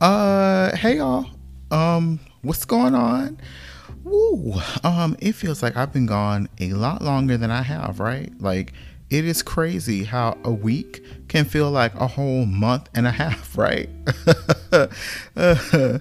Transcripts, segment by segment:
Uh, hey y'all. Um, what's going on? Woo. Um, it feels like I've been gone a lot longer than I have, right? Like, it is crazy how a week can feel like a whole month and a half, right?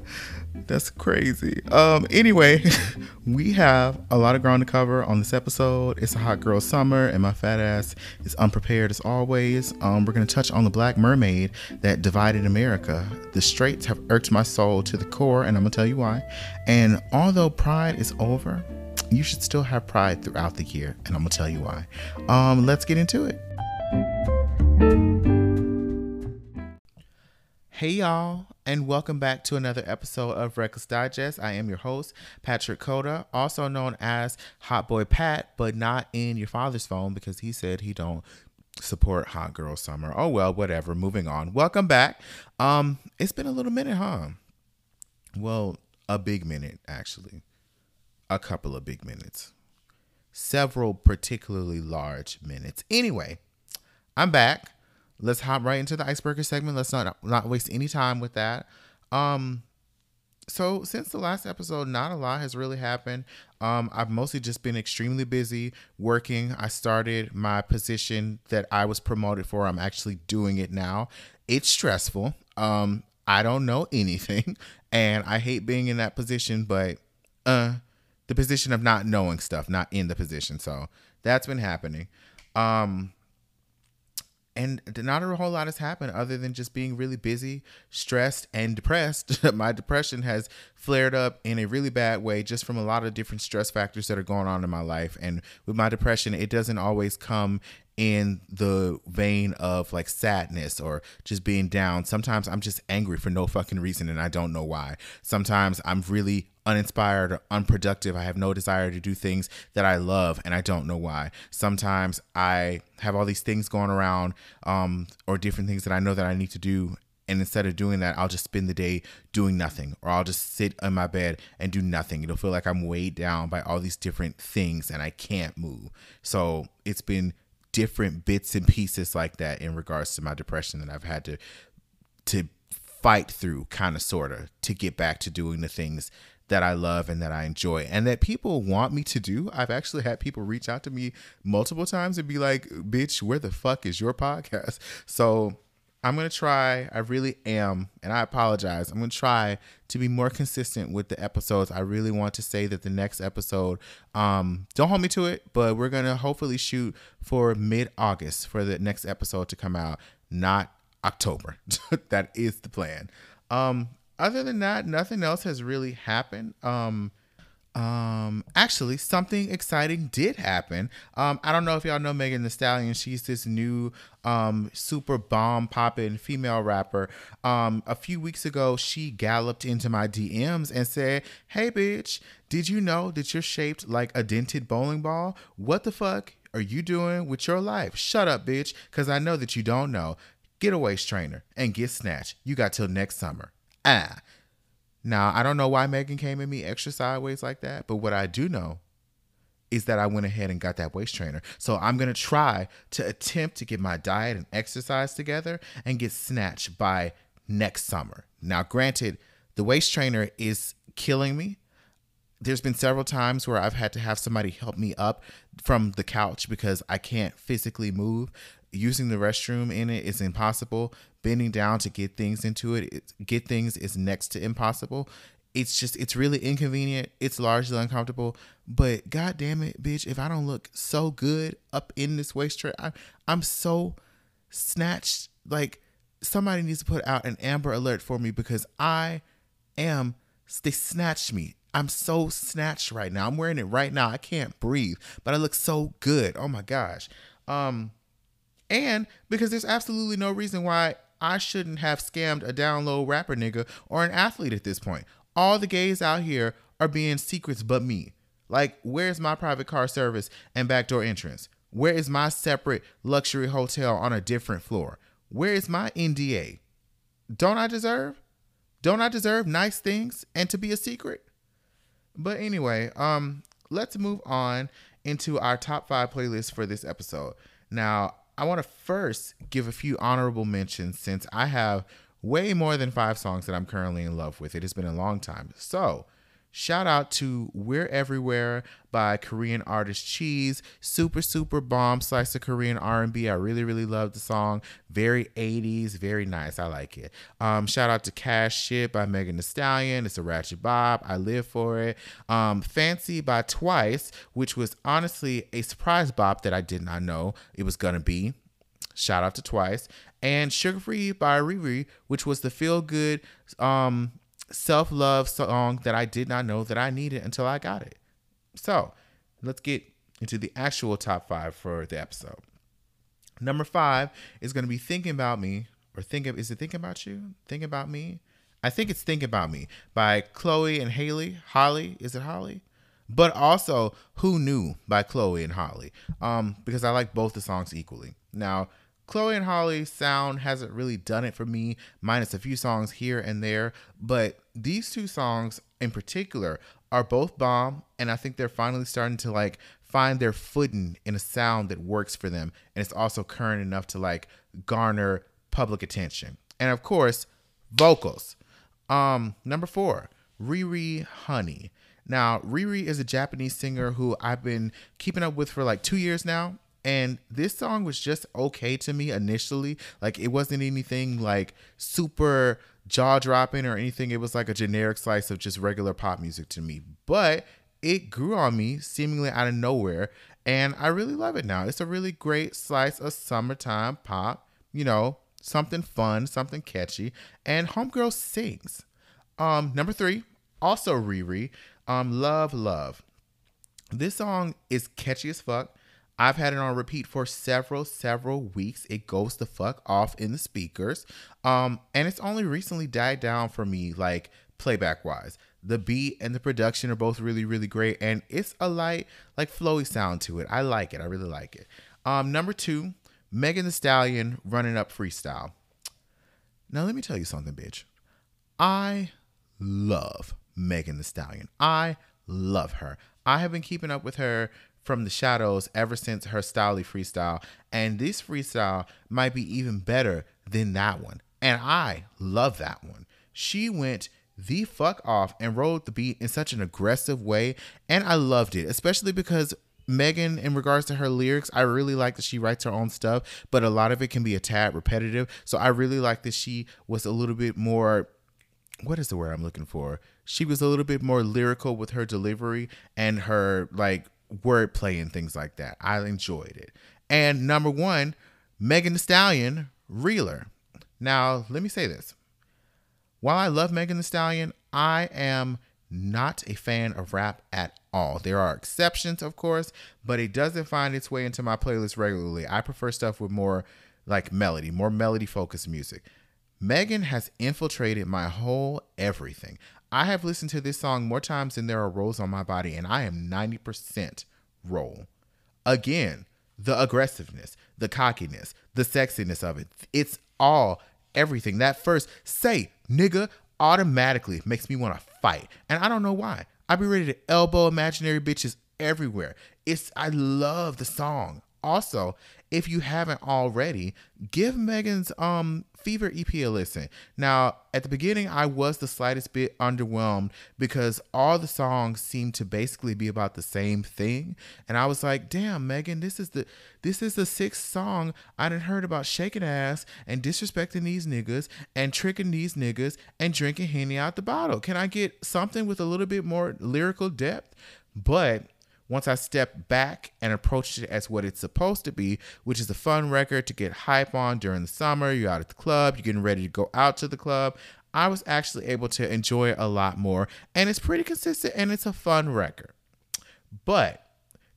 That's crazy. Um, anyway, we have a lot of ground to cover on this episode. It's a hot girl summer, and my fat ass is unprepared as always. Um, we're gonna touch on the Black Mermaid that divided America. The Straits have irked my soul to the core, and I'm gonna tell you why. And although Pride is over, you should still have pride throughout the year, and I'm gonna tell you why. Um, let's get into it. Hey y'all, and welcome back to another episode of Reckless Digest. I am your host, Patrick Coda, also known as Hot Boy Pat, but not in your father's phone because he said he don't support Hot Girl Summer. Oh well, whatever. Moving on. Welcome back. Um, it's been a little minute, huh? Well, a big minute actually. A couple of big minutes. Several particularly large minutes. Anyway, I'm back let's hop right into the icebreaker segment. Let's not not waste any time with that. Um, so since the last episode, not a lot has really happened. Um, I've mostly just been extremely busy working. I started my position that I was promoted for. I'm actually doing it now. It's stressful. Um, I don't know anything, and I hate being in that position. But uh, the position of not knowing stuff, not in the position. So that's been happening. Um, and not a whole lot has happened other than just being really busy, stressed, and depressed. My depression has flared up in a really bad way just from a lot of different stress factors that are going on in my life. And with my depression, it doesn't always come in the vein of like sadness or just being down. Sometimes I'm just angry for no fucking reason and I don't know why. Sometimes I'm really uninspired or unproductive. I have no desire to do things that I love and I don't know why. Sometimes I have all these things going around um, or different things that I know that I need to do and instead of doing that, I'll just spend the day doing nothing, or I'll just sit in my bed and do nothing. It'll feel like I'm weighed down by all these different things and I can't move. So it's been different bits and pieces like that in regards to my depression that I've had to to fight through kind of sort of to get back to doing the things that I love and that I enjoy and that people want me to do. I've actually had people reach out to me multiple times and be like, "Bitch, where the fuck is your podcast?" So I'm going to try, I really am, and I apologize. I'm going to try to be more consistent with the episodes. I really want to say that the next episode, um, don't hold me to it, but we're going to hopefully shoot for mid August for the next episode to come out, not October. that is the plan. Um, other than that, nothing else has really happened. Um, um, actually, something exciting did happen. Um, I don't know if y'all know Megan Thee Stallion. She's this new um super bomb popping female rapper. Um, a few weeks ago, she galloped into my DMs and said, "Hey, bitch, did you know that you're shaped like a dented bowling ball? What the fuck are you doing with your life? Shut up, bitch, because I know that you don't know. Get away, waist trainer and get snatched. You got till next summer. Ah." Now, I don't know why Megan came at me extra sideways like that, but what I do know is that I went ahead and got that waist trainer. So I'm going to try to attempt to get my diet and exercise together and get snatched by next summer. Now, granted, the waist trainer is killing me. There's been several times where I've had to have somebody help me up from the couch because I can't physically move using the restroom in it is impossible. Bending down to get things into it, get things is next to impossible. It's just it's really inconvenient. It's largely uncomfortable. But god damn it, bitch, if I don't look so good up in this waist tray, I, I'm so snatched. Like somebody needs to put out an Amber Alert for me because I am they snatched me. I'm so snatched right now. I'm wearing it right now. I can't breathe, but I look so good. Oh my gosh. Um and because there's absolutely no reason why I shouldn't have scammed a down low rapper nigga or an athlete at this point. All the gays out here are being secrets but me. Like, where's my private car service and backdoor entrance? Where is my separate luxury hotel on a different floor? Where is my NDA? Don't I deserve? Don't I deserve nice things and to be a secret? But anyway, um, let's move on into our top five playlist for this episode. Now, I want to first give a few honorable mentions since I have way more than five songs that I'm currently in love with. It has been a long time. So, Shout out to We're Everywhere by Korean artist Cheeze. Super, super bomb slice of Korean R&B. I really, really love the song. Very 80s, very nice. I like it. Um, shout out to Cash Shit by Megan Thee Stallion. It's a ratchet bop. I live for it. Um, Fancy by Twice, which was honestly a surprise bop that I did not know it was going to be. Shout out to Twice. And Sugar Free by Riri, which was the feel good um, self love song that I did not know that I needed until I got it. So let's get into the actual top five for the episode. Number five is going to be Thinking About Me, or Think of, is it Thinking About You? Think About Me? I think it's Think About Me by Chloe and Haley. Holly, is it Holly? But also Who Knew by Chloe and Holly. Um, because I like both the songs equally. Now, Chloe and Holly's sound hasn't really done it for me, minus a few songs here and there. But these two songs in particular are both bomb, and I think they're finally starting to like find their footing in a sound that works for them, and it's also current enough to like garner public attention. And of course, vocals. Um, number four, Riri Honey. Now, Riri is a Japanese singer who I've been keeping up with for like two years now. And this song was just okay to me initially. Like it wasn't anything like super jaw dropping or anything. It was like a generic slice of just regular pop music to me. But it grew on me seemingly out of nowhere. And I really love it now. It's a really great slice of summertime pop, you know, something fun, something catchy. And Homegirl sings. Um, number three, also Riri, um, Love, Love. This song is catchy as fuck. I've had it on repeat for several, several weeks. It goes the fuck off in the speakers. Um, and it's only recently died down for me, like playback wise. The beat and the production are both really, really great. And it's a light, like flowy sound to it. I like it. I really like it. Um, number two, Megan Thee Stallion running up freestyle. Now let me tell you something, bitch. I love Megan Thee Stallion. I love her. I have been keeping up with her from the shadows ever since her Styley freestyle. And this freestyle might be even better than that one. And I love that one. She went the fuck off and rode the beat in such an aggressive way. And I loved it, especially because Megan, in regards to her lyrics, I really like that she writes her own stuff, but a lot of it can be a tad repetitive. So I really like that she was a little bit more what is the word I'm looking for? She was a little bit more lyrical with her delivery and her like wordplay and things like that. I enjoyed it. And number one, Megan Thee Stallion, Realer. Now, let me say this. While I love Megan Thee Stallion, I am not a fan of rap at all. There are exceptions, of course, but it doesn't find its way into my playlist regularly. I prefer stuff with more like melody, more melody focused music. Megan has infiltrated my whole everything. I have listened to this song more times than there are rolls on my body, and I am 90% roll. Again, the aggressiveness, the cockiness, the sexiness of it. It's all everything. That first say, nigga, automatically makes me want to fight. And I don't know why. I'd be ready to elbow imaginary bitches everywhere. It's I love the song. Also, if you haven't already, give Megan's um Fever EP a listen. Now, at the beginning, I was the slightest bit underwhelmed because all the songs seemed to basically be about the same thing, and I was like, "Damn, Megan, this is the this is the sixth song I done heard about shaking ass and disrespecting these niggas and tricking these niggas and drinking henny out the bottle. Can I get something with a little bit more lyrical depth?" But once I stepped back and approached it as what it's supposed to be, which is a fun record to get hype on during the summer. You're out at the club, you're getting ready to go out to the club. I was actually able to enjoy it a lot more, and it's pretty consistent and it's a fun record. But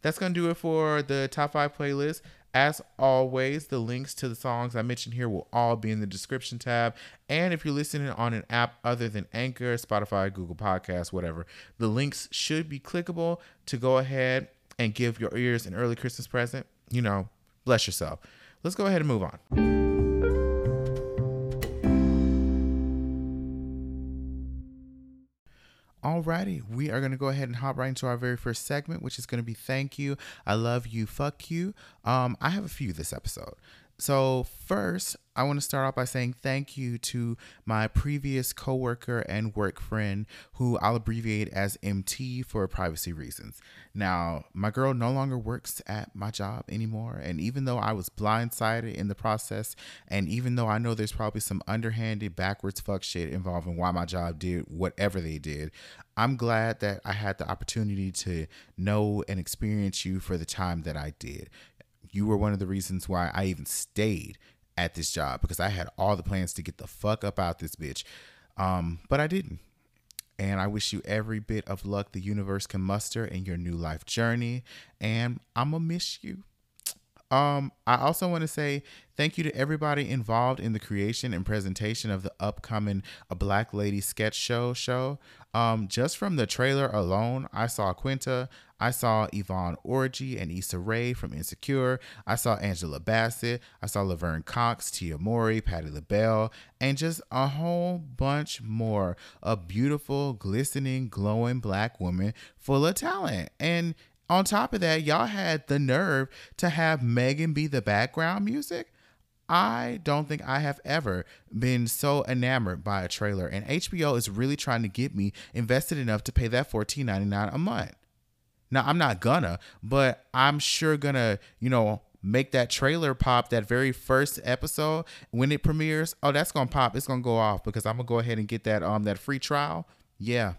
that's to do it for the top five playlist. As always, the links to the songs I mentioned here will all be in the description tab. And if you're listening on an app other than Anchor, Spotify, Google Podcasts, whatever, the links should be clickable to go ahead and give your ears an early Christmas present. You know, bless yourself. Let's go ahead and move on. Alrighty, we are going to go ahead and hop right into our very first segment, which is going to be thank you, I love you, fuck you. Um, I have a few this episode. So, first, I want to start off by saying thank you to my previous coworker and work friend, who I'll abbreviate as MT for privacy reasons. Now, my girl no longer works at my job anymore, and even though I was blindsided in the process, and even though I know there's probably some underhanded, backwards fuck shit involving why my job did whatever they did, I'm glad that I had the opportunity to know and experience you for the time that I did you were one of the reasons why I even stayed at this job because I had all the plans to get the fuck up out this bitch. Um, but I didn't. And I wish you every bit of luck the universe can muster in your new life journey. And I'm going to miss you. Um, I also want to say thank you to everybody involved in the creation and presentation of the upcoming A Black Lady Sketch Show show. Um, just from the trailer alone, I saw Quinta, I saw Yvonne Orji and Issa Rae from Insecure. I saw Angela Bassett. I saw Laverne Cox, Tia Mowry, Patti LaBelle, and just a whole bunch more. A beautiful, glistening, glowing black woman full of talent. And on top of that, y'all had the nerve to have Megan be the background music. I don't think I have ever been so enamored by a trailer, and HBO is really trying to get me invested enough to pay that $14.99 a month. Now, I'm not gonna, but I'm sure gonna, you know, make that trailer pop that very first episode when it premieres. Oh, that's gonna pop. It's gonna go off because I'm gonna go ahead and get that um that free trial. Yeah,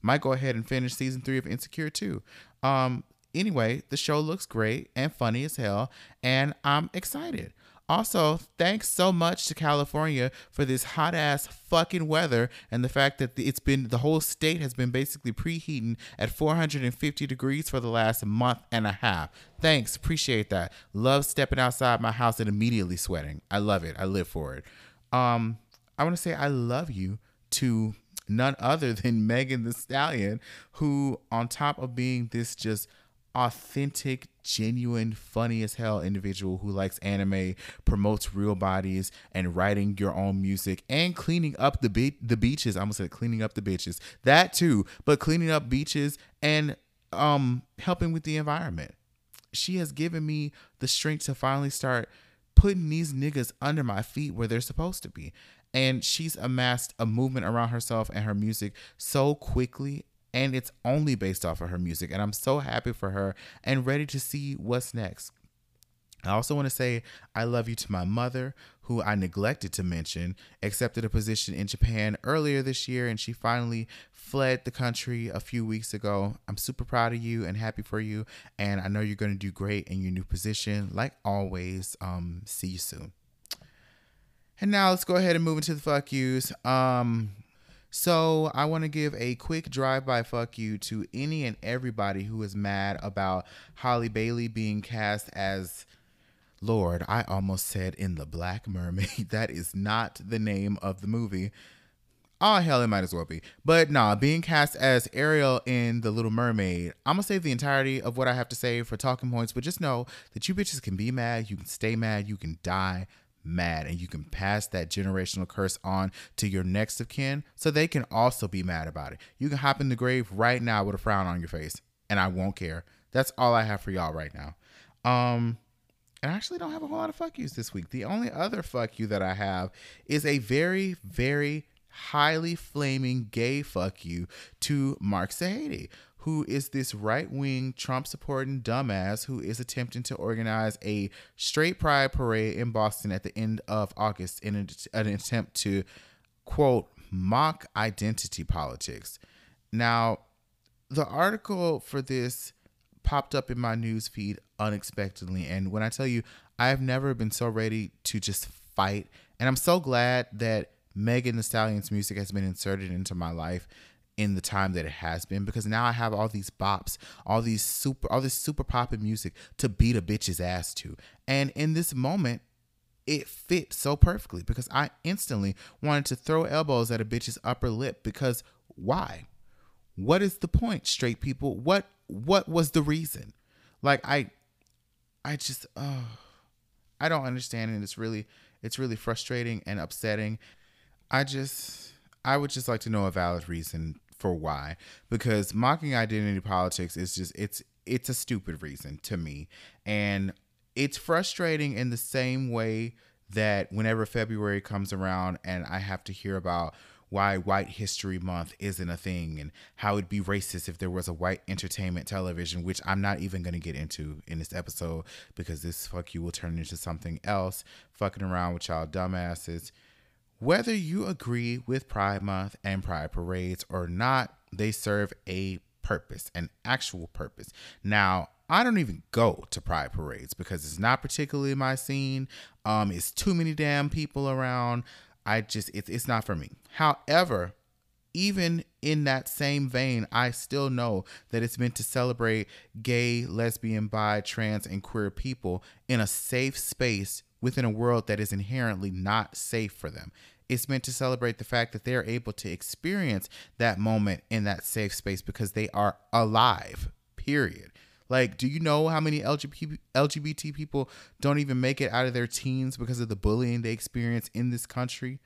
might go ahead and finish season three of Insecure too. Um, anyway, the show looks great and funny as hell, and I'm excited. Also, thanks so much to California for this hot ass fucking weather and the fact that it's been the whole state has been basically preheating at 450 degrees for the last month and a half. Thanks, appreciate that. Love stepping outside my house and immediately sweating. I love it. I live for it. Um, I want to say I love you to none other than Megan Thee Stallion, who on top of being this just authentic, genuine, funny as hell individual who likes anime, promotes real bodies, and writing your own music and cleaning up the be- the beaches. I almost said cleaning up the beaches. That too, but cleaning up beaches and um helping with the environment. She has given me the strength to finally start putting these niggas under my feet where they're supposed to be. And she's amassed a movement around herself and her music so quickly and it's only based off of her music. And I'm so happy for her and ready to see what's next. I also want to say I love you to my mother, who I neglected to mention, accepted a position in Japan earlier this year, and she finally fled the country a few weeks ago. I'm super proud of you and happy for you, and I know you're going to do great in your new position. Like always, um, see you soon. And now let's go ahead and move into the fuck yous. Um, so I want to give a quick drive-by fuck you to any and everybody who is mad about Holly Bailey being cast as Lord. I almost said in the Black Mermaid. that is not the name of the movie. Oh hell, it might as well be. But nah, being cast as Ariel in The Little Mermaid, I'm gonna save the entirety of what I have to say for talking points, but just know that you bitches can be mad, you can stay mad, you can die mad and you can pass that generational curse on to your next of kin so they can also be mad about it. You can hop in the grave right now with a frown on your face and I won't care. That's all I have for y'all right now. Um I actually don't have a whole lot of fuck yous this week. The only other fuck you that I have is a very, very highly flaming gay fuck you to Mark Sahady, who is this right wing Trump supporting dumbass who is attempting to organize a straight pride parade in Boston at the end of August in an, an attempt to, quote, mock identity politics. Now, the article for this popped up in my news feed unexpectedly. And when I tell you, I've never been so ready to just fight. And I'm so glad that Megan Thee Stallion's music has been inserted into my life in the time that it has been because now I have all these bops, all these super, all this super popping music to beat a bitch's ass to. And in this moment, it fit so perfectly because I instantly wanted to throw elbows at a bitch's upper lip because why? What is the point, straight people? What what was the reason? Like I I just oh I don't understand and it's really it's really frustrating and upsetting. I just I would just like to know a valid reason for why because mocking identity politics is just it's it's a stupid reason to me and it's frustrating in the same way that whenever February comes around and I have to hear about why White History Month isn't a thing and how it'd be racist if there was a white entertainment television, which I'm not even going to get into in this episode because this fuck you will turn into something else, fucking around with y'all dumbasses. Whether you agree with Pride Month and Pride parades or not, they serve a purpose, an actual purpose. Now, I don't even go to pride parades because it's not particularly my scene. Um, it's too many damn people around. I just it's it's not for me. However, even in that same vein, I still know that it's meant to celebrate gay, lesbian, bi, trans, and queer people in a safe space within a world that is inherently not safe for them. It's meant to celebrate the fact that they're able to experience that moment in that safe space because they are alive, period. Like, do you know how many LGBT, LGBT people don't even make it out of their teens because of the bullying they experience in this country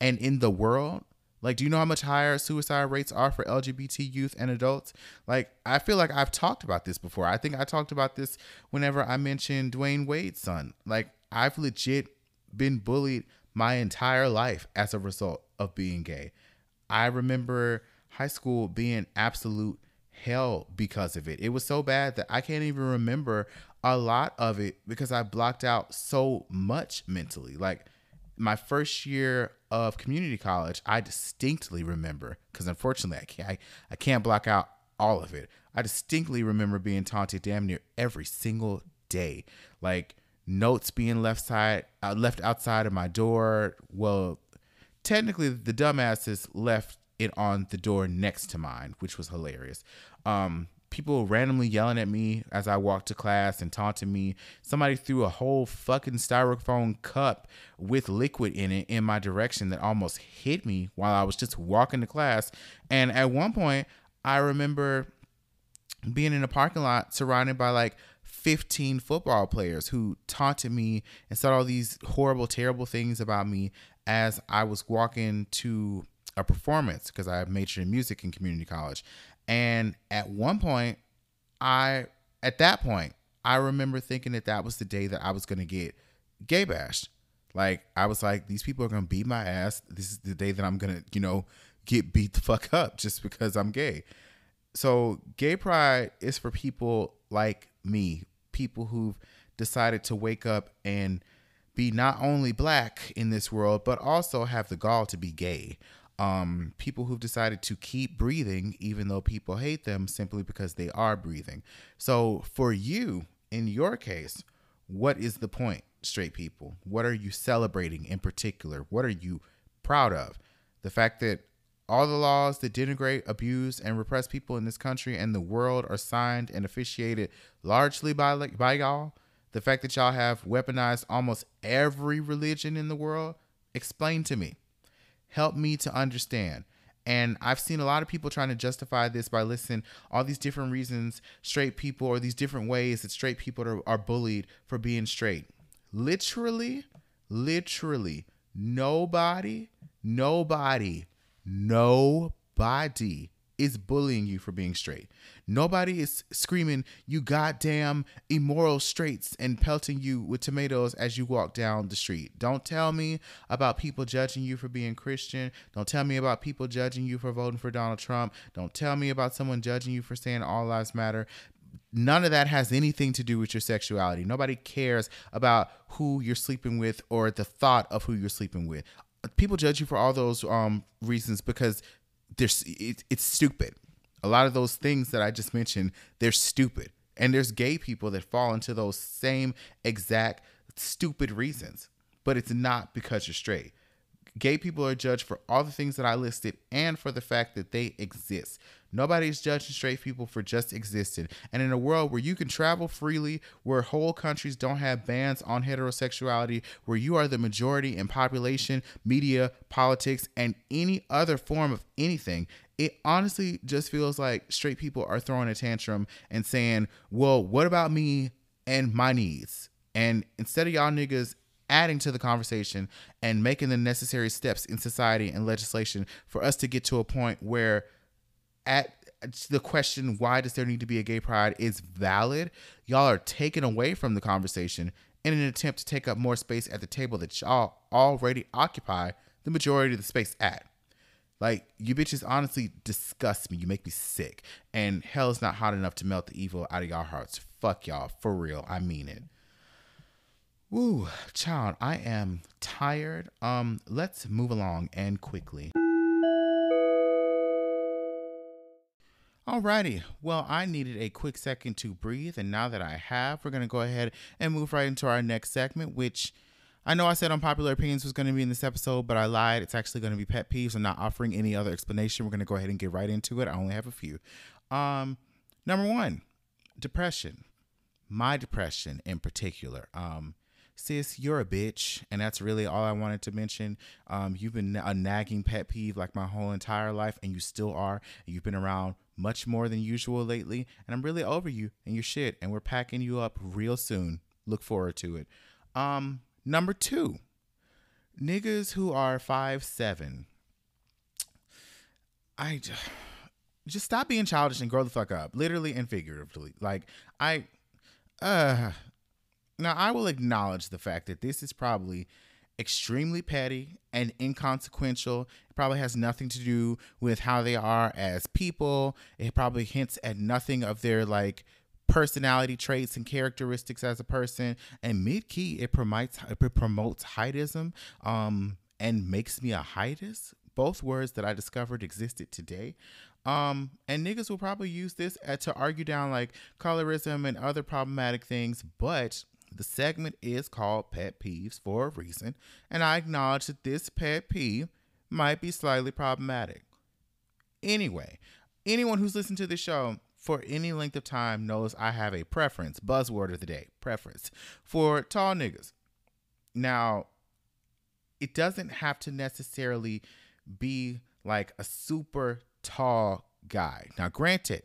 and in the world? Like, do you know how much higher suicide rates are for LGBT youth and adults? Like, I feel like I've talked about this before. I think I talked about this whenever I mentioned Dwyane Wade's son. Like, I've legit been bullied my entire life as a result of being gay. I remember high school being absolute hell because of it. It was so bad that I can't even remember a lot of it because I blocked out so much mentally. Like my first year of community college, I distinctly remember because unfortunately I can't I, I can't block out all of it. I distinctly remember being taunted damn near every single day. Like notes being left side uh, left outside of my door. Well, technically the dumbasses left it on the door next to mine, which was hilarious. Um, people randomly yelling at me as I walked to class and taunting me. Somebody threw a whole fucking styrofoam cup with liquid in it in my direction that almost hit me while I was just walking to class. And at one point, I remember being in a parking lot surrounded by like 15 football players who taunted me and said all these horrible, terrible things about me as I was walking to a performance because I majored in music in community college. And at one point, I, at that point, I remember thinking that that was the day that I was going to get gay bashed. Like, I was like, these people are going to beat my ass. This is the day that I'm going to, you know, get beat the fuck up just because I'm gay. So, gay pride is for people like me, people who've decided to wake up and be not only black in this world, but also have the gall to be gay um, people who've decided to keep breathing, even though people hate them simply because they are breathing. So, for you, in your case, what is the point, straight people? What are you celebrating in particular? What are you proud of? The fact that all the laws that denigrate, abuse, and repress people in this country and the world are signed and officiated largely by by y'all. The fact that y'all have weaponized almost every religion in the world. Explain to me help me to understand. And I've seen a lot of people trying to justify this by listing all these different reasons straight people or these different ways that straight people are, are bullied for being straight. Literally, literally, nobody, nobody, nobody is bullying you for being straight. Nobody is screaming, you goddamn immoral straights and pelting you with tomatoes as you walk down the street. Don't tell me about people judging you for being Christian. Don't tell me about people judging you for voting for Donald Trump. Don't tell me about someone judging you for saying all lives matter. None of that has anything to do with your sexuality. Nobody cares about who you're sleeping with or the thought of who you're sleeping with. People judge you for all those um, reasons because there's it, it's stupid. A lot of those things that I just mentioned, they're stupid. And there's gay people that fall into those same exact stupid reasons. But it's not because you're straight. Gay people are judged for all the things that I listed and for the fact that they exist. Nobody's judging straight people for just existing. And in a world where you can travel freely, where whole countries don't have bans on heterosexuality, where you are the majority in population, media, politics, and any other form of anything, it honestly just feels like straight people are throwing a tantrum and saying, well, what about me and my needs? And instead of y'all niggas adding to the conversation and making the necessary steps in society and legislation for us to get to a point where at the question, why does there need to be a gay pride, is valid. Y'all are taken away from the conversation in an attempt to take up more space at the table that y'all already occupy the majority of the space at. Like, you bitches honestly disgust me. You make me sick. And hell is not hot enough to melt the evil out of y'all hearts. Fuck y'all. For real. I mean it. Woo, child, I am tired. Um, let's move along and quickly. Alrighty, well, I needed a quick second to breathe, and now that I have, we're gonna go ahead and move right into our next segment, which I know I said unpopular opinions was gonna be in this episode, but I lied. It's actually gonna be pet peeves. I'm not offering any other explanation. We're gonna go ahead and get right into it. I only have a few. Um, number one, depression. My depression in particular. Um, sis, you're a bitch. And that's really all I wanted to mention. Um, you've been a nagging pet peeve like my whole entire life, and you still are. You've been around much more than usual lately, and I'm really over you and your shit, and we're packing you up real soon. Look forward to it. Um, number two, niggas who are five seven. I just stop being childish and grow the fuck up, literally and figuratively. Like I, uh, now, I will acknowledge the fact that this is probably extremely petty and inconsequential. It probably has nothing to do with how they are as people. It probably hints at nothing of their like personality traits and characteristics as a person. And mid key, it promotes it promotes heightism um, and makes me a heightist. Both words that I discovered existed today. Um, and niggas will probably use this uh, to argue down like colorism and other problematic things, but the segment is called Pet Peeves for a reason, and I acknowledge that this pet peeve might be slightly problematic. Anyway, anyone who's listened to the show for any length of time knows I have a preference, buzzword of the day, preference, for tall niggas. Now, it doesn't have to necessarily be like a super tall guy. Now, granted,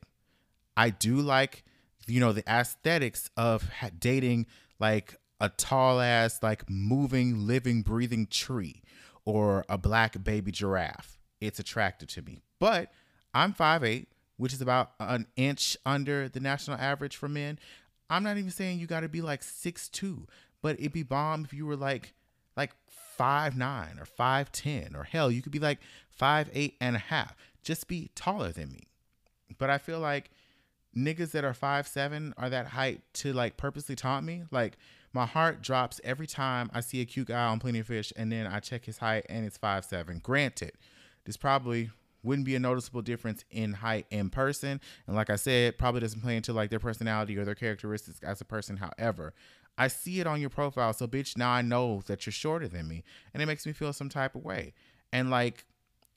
I do like, you know, the aesthetics of dating like a tall ass, like moving, living, breathing tree or a black baby giraffe. It's attractive to me. But I'm 5'8, which is about an inch under the national average for men. I'm not even saying you got to be like 6'2, but it'd be bomb if you were like like 5'9 or 5'10 or hell, you could be like 5'8 and a half. Just be taller than me. But I feel like niggas that are five seven are that height to like purposely taunt me. Like my heart drops every time I see a cute guy on Plenty of Fish, and then I check his height and it's five seven. Granted, this probably wouldn't be a noticeable difference in height in person, and like I said, probably doesn't play into like their personality or their characteristics as a person. However, I see it on your profile, so bitch, now I know that you're shorter than me, and it makes me feel some type of way. And like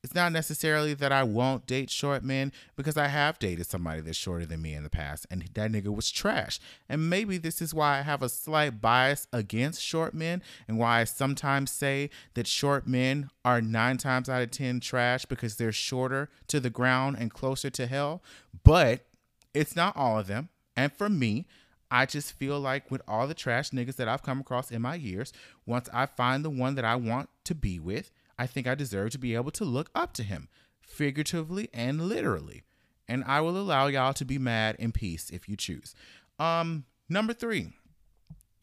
it's not necessarily that I won't date short men because I have dated somebody that's shorter than me in the past and that nigga was trash. And maybe this is why I have a slight bias against short men and why I sometimes say that short men are nine times out of 10 trash because they're shorter to the ground and closer to hell. But it's not all of them. And for me, I just feel like with all the trash niggas that I've come across in my years, once I find the one that I want to be with, I think I deserve to be able to look up to him, figuratively and literally. And I will allow y'all to be mad in peace if you choose. Um, number three,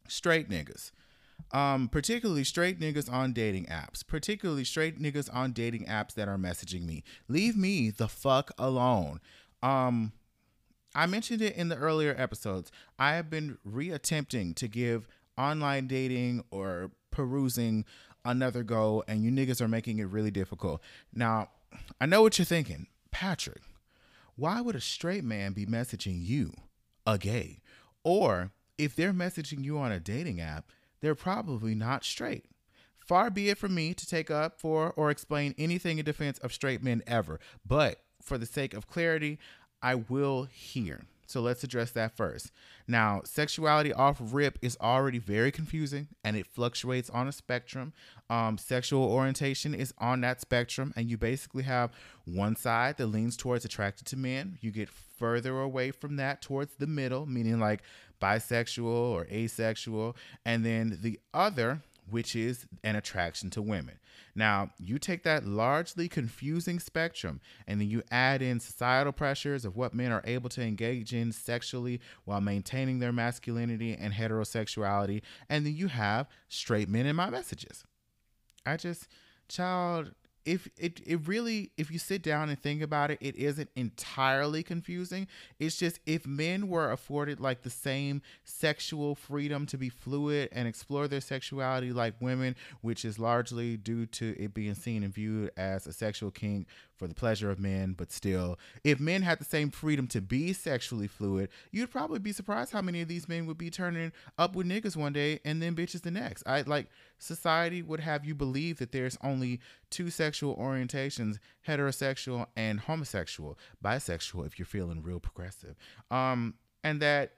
straight niggas. Um, particularly straight niggas on dating apps, particularly straight niggas on dating apps that are messaging me. Leave me the fuck alone. Um, I mentioned it in the earlier episodes. I have been reattempting to give online dating or perusing another go, and you niggas are making it really difficult. Now, I know what you're thinking, Patrick. Why would a straight man be messaging you, a gay? Or if they're messaging you on a dating app, they're probably not straight. Far be it from me to take up for or explain anything in defense of straight men ever, but for the sake of clarity, I will here. So let's address that first. Now, sexuality off rip is already very confusing and it fluctuates on a spectrum. Um, sexual orientation is on that spectrum, and you basically have one side that leans towards attracted to men. You get further away from that towards the middle, meaning like bisexual or asexual, and then the other which is an attraction to women. Now, you take that largely confusing spectrum and then you add in societal pressures of what men are able to engage in sexually while maintaining their masculinity and heterosexuality, and then you have straight men in my messages. I just, child, if it, it really if you sit down and think about it it isn't entirely confusing. It's just if men were afforded like the same sexual freedom to be fluid and explore their sexuality like women which is largely due to it being seen and viewed as a sexual kink for the pleasure of men but still if men had the same freedom to be sexually fluid you'd probably be surprised how many of these men would be turning up with niggas one day and then bitches the next. I like society would have you believe that there's only two sexual orientations heterosexual and homosexual bisexual if you're feeling real progressive. Um and that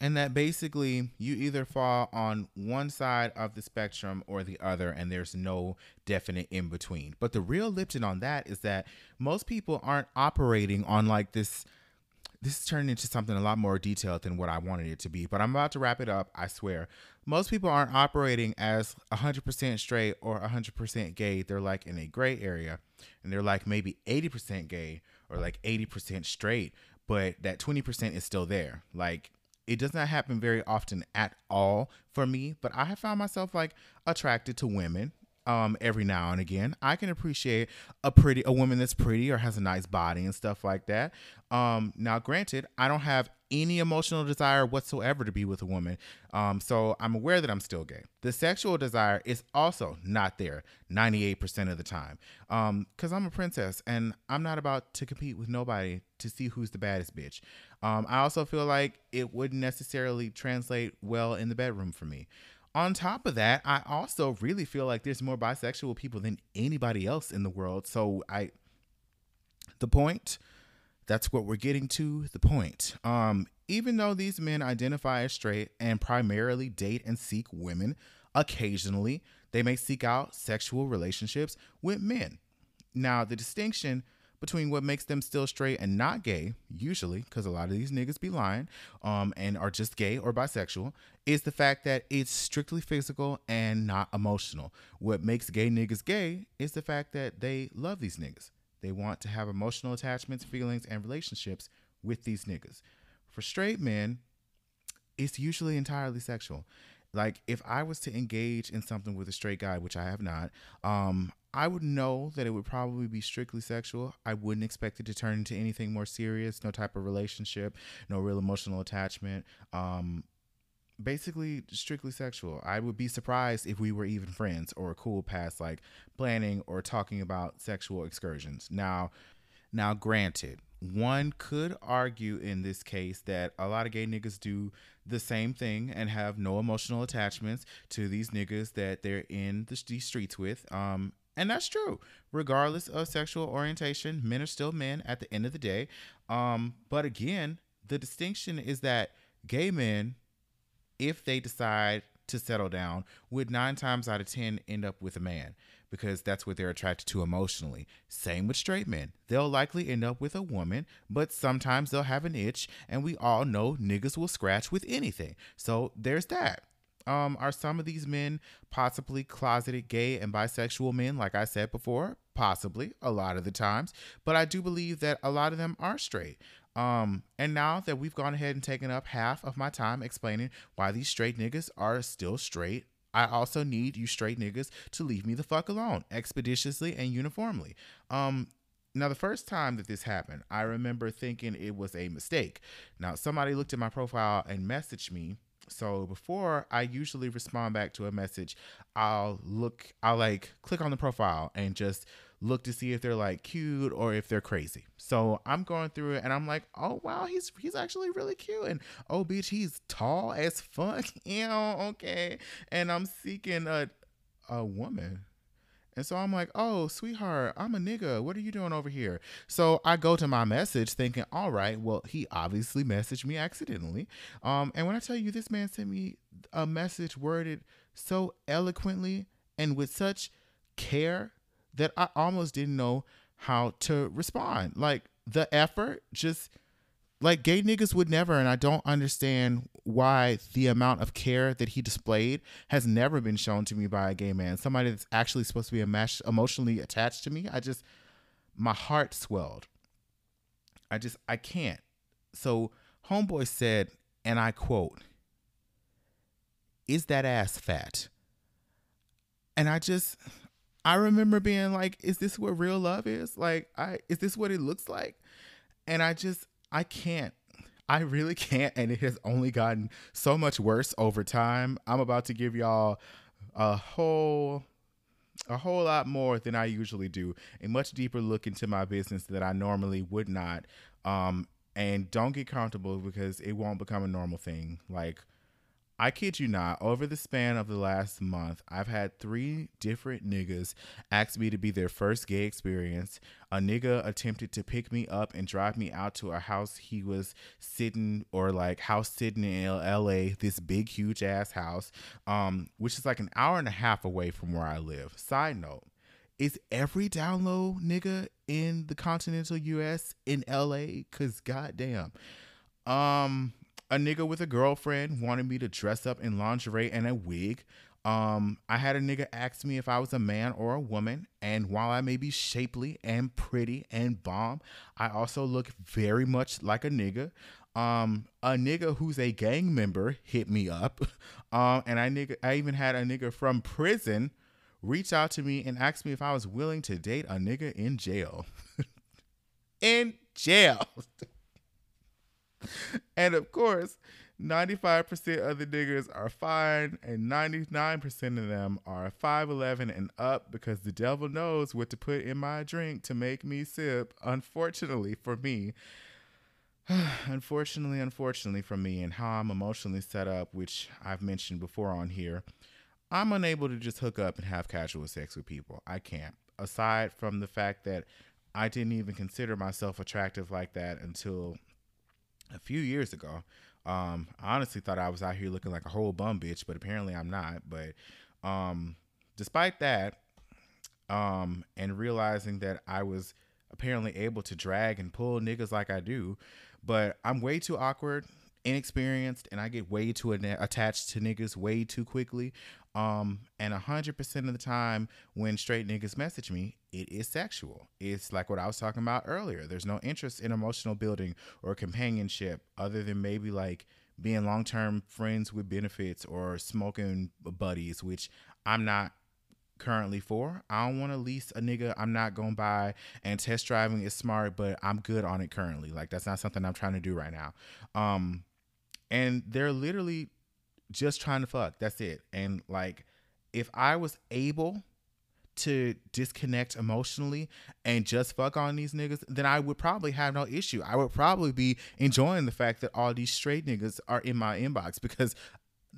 and that basically you either fall on one side of the spectrum or the other and there's no definite in between but the real lipton on that is that most people aren't operating on like this this is turning into something a lot more detailed than what I wanted it to be, but I'm about to wrap it up, I swear. Most people aren't operating as 100% straight or 100% gay. They're like in a gray area, and they're like maybe 80% gay or like 80% straight, but that 20% is still there. Like, it does not happen very often at all for me, but I have found myself like attracted to women um every now and again. I can appreciate a pretty a woman that's pretty or has a nice body and stuff like that. Um now granted, I don't have any emotional desire whatsoever to be with a woman. Um so I'm aware that I'm still gay. The sexual desire is also not there 98% of the time. Um cuz I'm a princess and I'm not about to compete with nobody to see who's the baddest bitch. Um I also feel like it wouldn't necessarily translate well in the bedroom for me on top of that, I also really feel like there's more bisexual people than anybody else in the world. So I the point that's what we're getting to the point. Um even though these men identify as straight and primarily date and seek women, occasionally they may seek out sexual relationships with men. Now, the distinction between what makes them still straight and not gay, usually, because a lot of these niggas be lying um, and are just gay or bisexual, is the fact that it's strictly physical and not emotional. What makes gay niggas gay is the fact that they love these niggas. They want to have emotional attachments, feelings, and relationships with these niggas. For straight men, it's usually entirely sexual. Like if I was to engage in something with a straight guy, which I have not, um, I would know that it would probably be strictly sexual. I wouldn't expect it to turn into anything more serious, no type of relationship, no real emotional attachment. Um, basically strictly sexual. I would be surprised if we were even friends or a cool past like planning or talking about sexual excursions. Now, now granted, one could argue in this case that a lot of gay niggas do the same thing and have no emotional attachments to these niggas that they're in the, these streets with. Um, and that's true. Regardless of sexual orientation, men are still men at the end of the day. Um, but again, the distinction is that gay men, if they decide to settle down, would nine times out of 10 end up with a man because that's what they're attracted to emotionally. Same with straight men. They'll likely end up with a woman, but sometimes they'll have an itch, and we all know niggas will scratch with anything. So there's that. Um, are some of these men possibly closeted gay and bisexual men, like I said before? Possibly, a lot of the times. But I do believe that a lot of them are straight. Um, and now that we've gone ahead and taken up half of my time explaining why these straight niggas are still straight, I also need you straight niggas to leave me the fuck alone expeditiously and uniformly. Um, now, the first time that this happened, I remember thinking it was a mistake. Now, somebody looked at my profile and messaged me so before I usually respond back to a message, I'll look, I'll like click on the profile and just look to see if they're like cute or if they're crazy. So I'm going through it and I'm like, oh wow, he's he's actually really cute. And oh bitch, he's tall as fuck. Know, okay. And I'm seeking a a woman. And so I'm like, oh, sweetheart, I'm a nigga. What are you doing over here? So I go to my message thinking, all right, well, he obviously messaged me accidentally. Um, and when I tell you this man sent me a message worded so eloquently and with such care that I almost didn't know how to respond. Like the effort just like gay niggas would never, and I don't understand why the amount of care that he displayed has never been shown to me by a gay man, somebody that's actually supposed to be emotionally attached to me. I just, my heart swelled. I just, I can't. So, Homeboy said, and I quote, Is that ass fat? And I just, I remember being like, Is this what real love is? Like, I, is this what it looks like? And I just, I can't. I really can't. And it has only gotten so much worse over time. I'm about to give y'all a whole a whole lot more than I usually do, a much deeper look into my business that I normally would not. Um, and don't get comfortable because it won't become a normal thing. Like I kid you not, over the span of the last month, I've had three different niggas ask me to be their first gay experience. A nigga attempted to pick me up and drive me out to a house he was sitting or like house sitting in LA, this big, huge ass house, um, which is like an hour and a half away from where I live. Side note, is every download nigga in the continental US in LA? Cause goddamn. Um, a nigga with a girlfriend wanted me to dress up in lingerie and a wig. Um, I had a nigga ask me if I was a man or a woman, and while I may be shapely and pretty and bomb, I also look very much like a nigga. Um, a nigga who's a gang member hit me up. Um, and I nigga, I even had a nigga from prison reach out to me and ask me if I was willing to date a nigga in jail. in jail. and of course, 95% of the niggas are fine, and 99% of them are 5'11 and up because the devil knows what to put in my drink to make me sip. Unfortunately for me, unfortunately, unfortunately for me, and how I'm emotionally set up, which I've mentioned before on here, I'm unable to just hook up and have casual sex with people. I can't. Aside from the fact that I didn't even consider myself attractive like that until a few years ago. Um, I honestly thought I was out here looking like a whole bum bitch, but apparently I'm not. But um, despite that, um, and realizing that I was apparently able to drag and pull niggas like I do, but I'm way too awkward, inexperienced, and I get way too attached to niggas way too quickly. Um, and a hundred percent of the time when straight niggas message me, it is sexual. It's like what I was talking about earlier. There's no interest in emotional building or companionship other than maybe like being long term friends with benefits or smoking buddies, which I'm not currently for. I don't want to lease a nigga I'm not going to buy and test driving is smart, but I'm good on it currently. Like that's not something I'm trying to do right now. Um and they're literally just trying to fuck. That's it. And like, if I was able to disconnect emotionally and just fuck on these niggas, then I would probably have no issue. I would probably be enjoying the fact that all these straight niggas are in my inbox because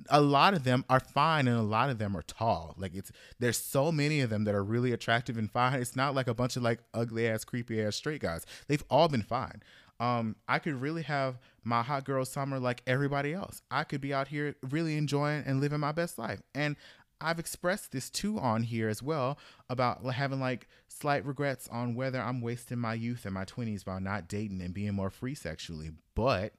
a lot of them are fine and a lot of them are tall. Like it's there's so many of them that are really attractive and fine. It's not like a bunch of like ugly ass, creepy ass straight guys. They've all been fine um, I could really have my hot girl summer like everybody else. I could be out here really enjoying and living my best life. And I've expressed this too on here as well about having like slight regrets on whether I'm wasting my youth and my 20s by not dating and being more free sexually. But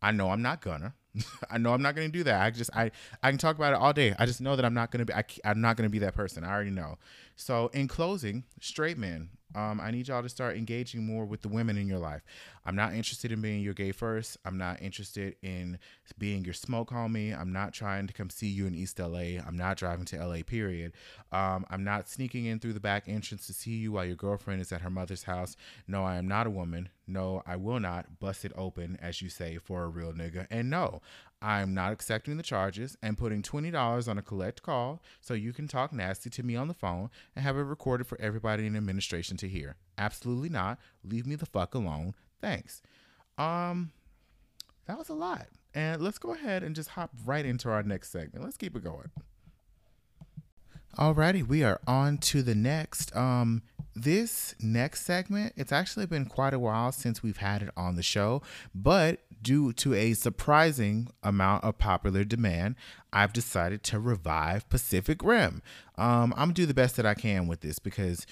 I know I'm not gonna. I know I'm not gonna do that. I just I I can talk about it all day. I just know that I'm not gonna be. I, I'm not gonna be that person. I already know. So in closing, straight men, um, I need y'all to start engaging more with the women in your life. I'm not interested in being your gay first. I'm not interested in being your smoke homie. I'm not trying to come see you in East LA. I'm not driving to LA, period. Um, I'm not sneaking in through the back entrance to see you while your girlfriend is at her mother's house. No, I am not a woman. No, I will not bust it open, as you say, for a real nigga. And no, I'm not accepting the charges and putting $20 on a collect call so you can talk nasty to me on the phone and have it recorded for everybody in administration to hear. Absolutely not. Leave me the fuck alone. Thanks. Um that was a lot. And let's go ahead and just hop right into our next segment. Let's keep it going. Alrighty, we are on to the next. Um, this next segment, it's actually been quite a while since we've had it on the show, but due to a surprising amount of popular demand, I've decided to revive Pacific Rim. Um, I'm gonna do the best that I can with this because,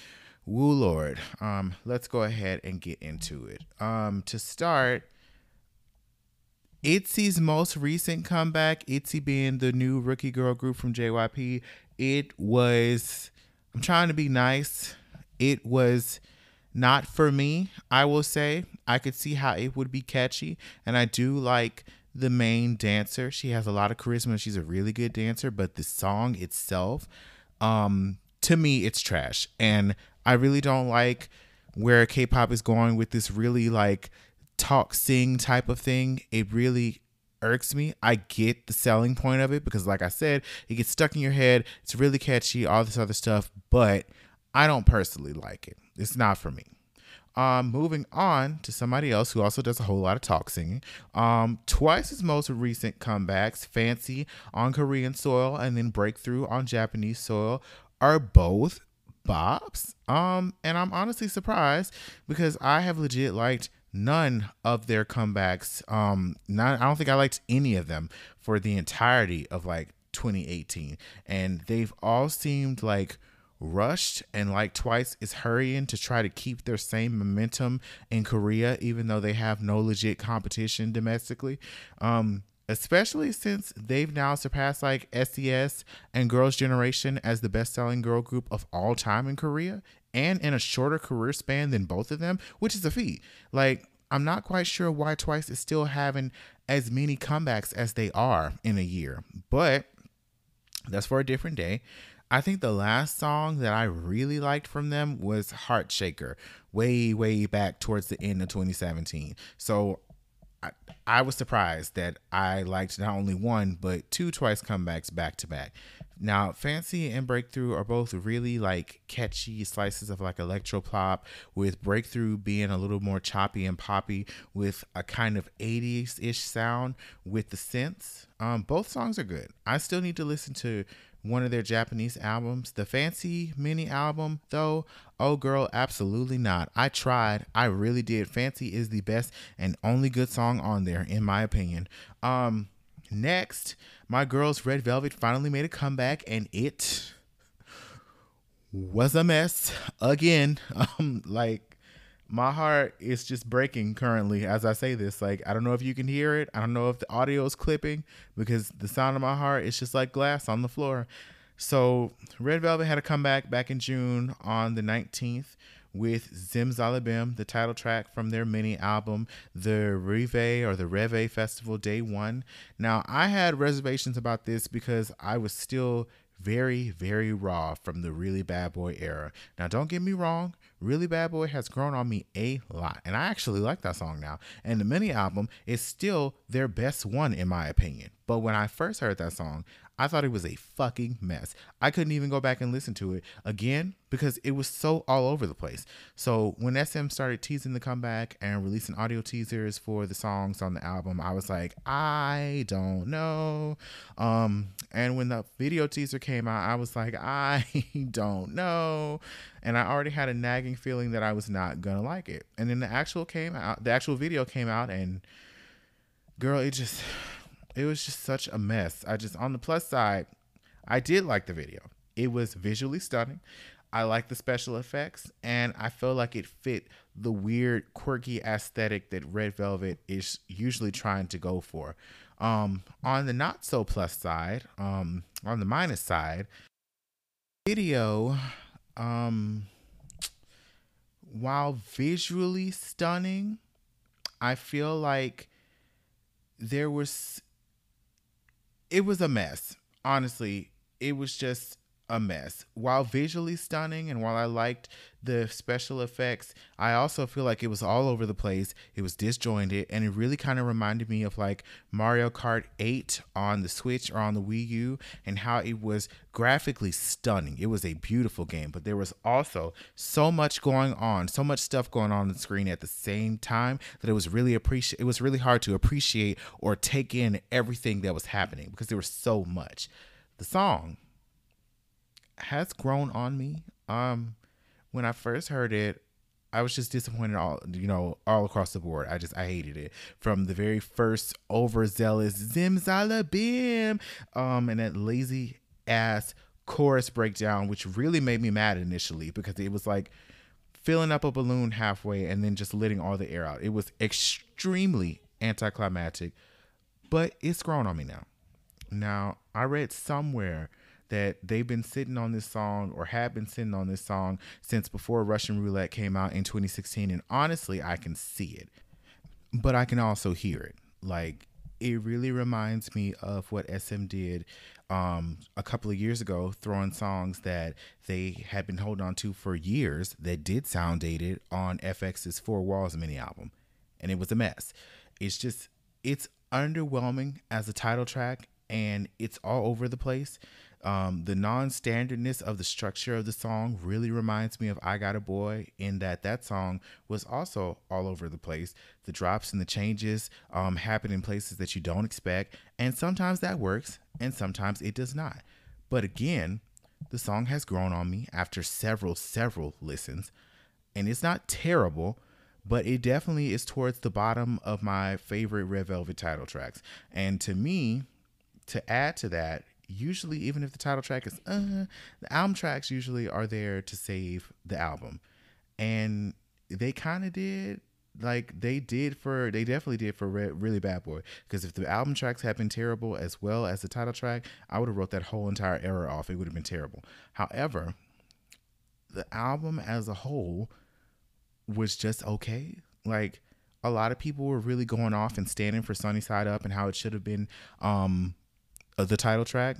woo lord, um, let's go ahead and get into it. Um, to start, Itzy's most recent comeback, Itzy being the new rookie girl group from JYP, it was, I'm trying to be nice. It was not for me, I will say. I could see how it would be catchy. And I do like the main dancer. She has a lot of charisma. She's a really good dancer, but the song itself, um, to me, it's trash. And I really don't like where K-pop is going with this really like talk sing type of thing. It really irks me. I get the selling point of it because like I said, it gets stuck in your head. It's really catchy, all this other stuff, but I don't personally like it. It's not for me. Um, moving on to somebody else who also does a whole lot of talk singing. Um, Twice's most recent comebacks, Fancy on Korean soil and then Breakthrough on Japanese soil, are both bops. Um, and I'm honestly surprised because I have legit liked none of their comebacks. Um, not I don't think I liked any of them for the entirety of like 2018, and they've all seemed like rushed and like twice is hurrying to try to keep their same momentum in Korea, even though they have no legit competition domestically. Um, especially since they've now surpassed like SES and Girls' Generation as the best selling girl group of all time in Korea and in a shorter career span than both of them, which is a feat. Like, I'm not quite sure why Twice is still having as many comebacks as they are in a year, but that's for a different day. I think the last song that I really liked from them was Heart Shaker, way, way back towards the end of 2017. So I, was surprised that I liked not only one, but two Twice comebacks back to back. Now, Fancy and Breakthrough are both really like catchy slices of like electro pop, with Breakthrough being a little more choppy and poppy with a kind of 80s ish sound with the synths. Um, both songs are good. I still need to listen to one of their Japanese albums. The Fancy mini album, though, oh girl, absolutely not. I tried. I really did. Fancy is the best and only good song on there, in my opinion. Um, next, my girls Red Velvet finally made a comeback, and it was a mess again. Um, like my heart is just breaking currently as I say this. Like, I don't know if you can hear it. I don't know if the audio is clipping because the sound of my heart is just like glass on the floor. So, Red Velvet had a comeback back in June on the 19th with Zimzalabim, the title track from their mini album, the Rive or the Reve Festival Day One. Now, I had reservations about this because I was still very, very raw from the Really Bad Boy era. Now, don't get me wrong, Really Bad Boy has grown on me a lot, and I actually like that song now. And the mini album is still their best one, in my opinion. But when I first heard that song, I thought it was a fucking mess. I couldn't even go back and listen to it again because it was so all over the place. So when SM started teasing the comeback and releasing audio teasers for the songs on the album, I was like, I don't know. Um, and when the video teaser came out, I was like, I don't know. And I already had a nagging feeling that I was not gonna like it. And then the actual came out, the actual video came out, and girl, it just it was just such a mess. I just on the plus side, I did like the video. It was visually stunning. I like the special effects, and I feel like it fit the weird, quirky aesthetic that Red Velvet is usually trying to go for. Um, on the not so plus side, um, on the minus side, video, um, while visually stunning, I feel like there was it was a mess. Honestly, it was just a mess. While visually stunning and while I liked the special effects, I also feel like it was all over the place. It was disjointed and it really kind of reminded me of like Mario Kart 8 on the Switch or on the Wii U and how it was graphically stunning. It was a beautiful game, but there was also so much going on, so much stuff going on on the screen at the same time that it was really appreciate it was really hard to appreciate or take in everything that was happening because there was so much. The song has grown on me. Um, when I first heard it, I was just disappointed all you know all across the board. I just I hated it from the very first overzealous zimzalabim, um, and that lazy ass chorus breakdown, which really made me mad initially because it was like filling up a balloon halfway and then just letting all the air out. It was extremely anticlimactic, but it's grown on me now. Now, I read somewhere that they've been sitting on this song or have been sitting on this song since before Russian Roulette came out in 2016. And honestly, I can see it, but I can also hear it. Like, it really reminds me of what SM did um, a couple of years ago, throwing songs that they had been holding on to for years that did sound dated on FX's Four Walls mini album. And it was a mess. It's just, it's underwhelming as a title track and it's all over the place. Um, the non-standardness of the structure of the song really reminds me of "I Got a Boy" in that that song was also all over the place. The drops and the changes um, happen in places that you don't expect, and sometimes that works, and sometimes it does not. But again, the song has grown on me after several, several listens, and it's not terrible but it definitely is towards the bottom of my favorite Red Velvet title tracks. And to me, to add to that, usually even if the title track is uh, the album tracks usually are there to save the album. And they kind of did like they did for they definitely did for Red, really bad boy. Because if the album tracks had been terrible as well as the title track i would have wrote that whole entire era off. It would have been terrible. However the album as a whole was just okay. Like a lot of people were really going off and standing for sunny side up and how it should have been um uh, the title track.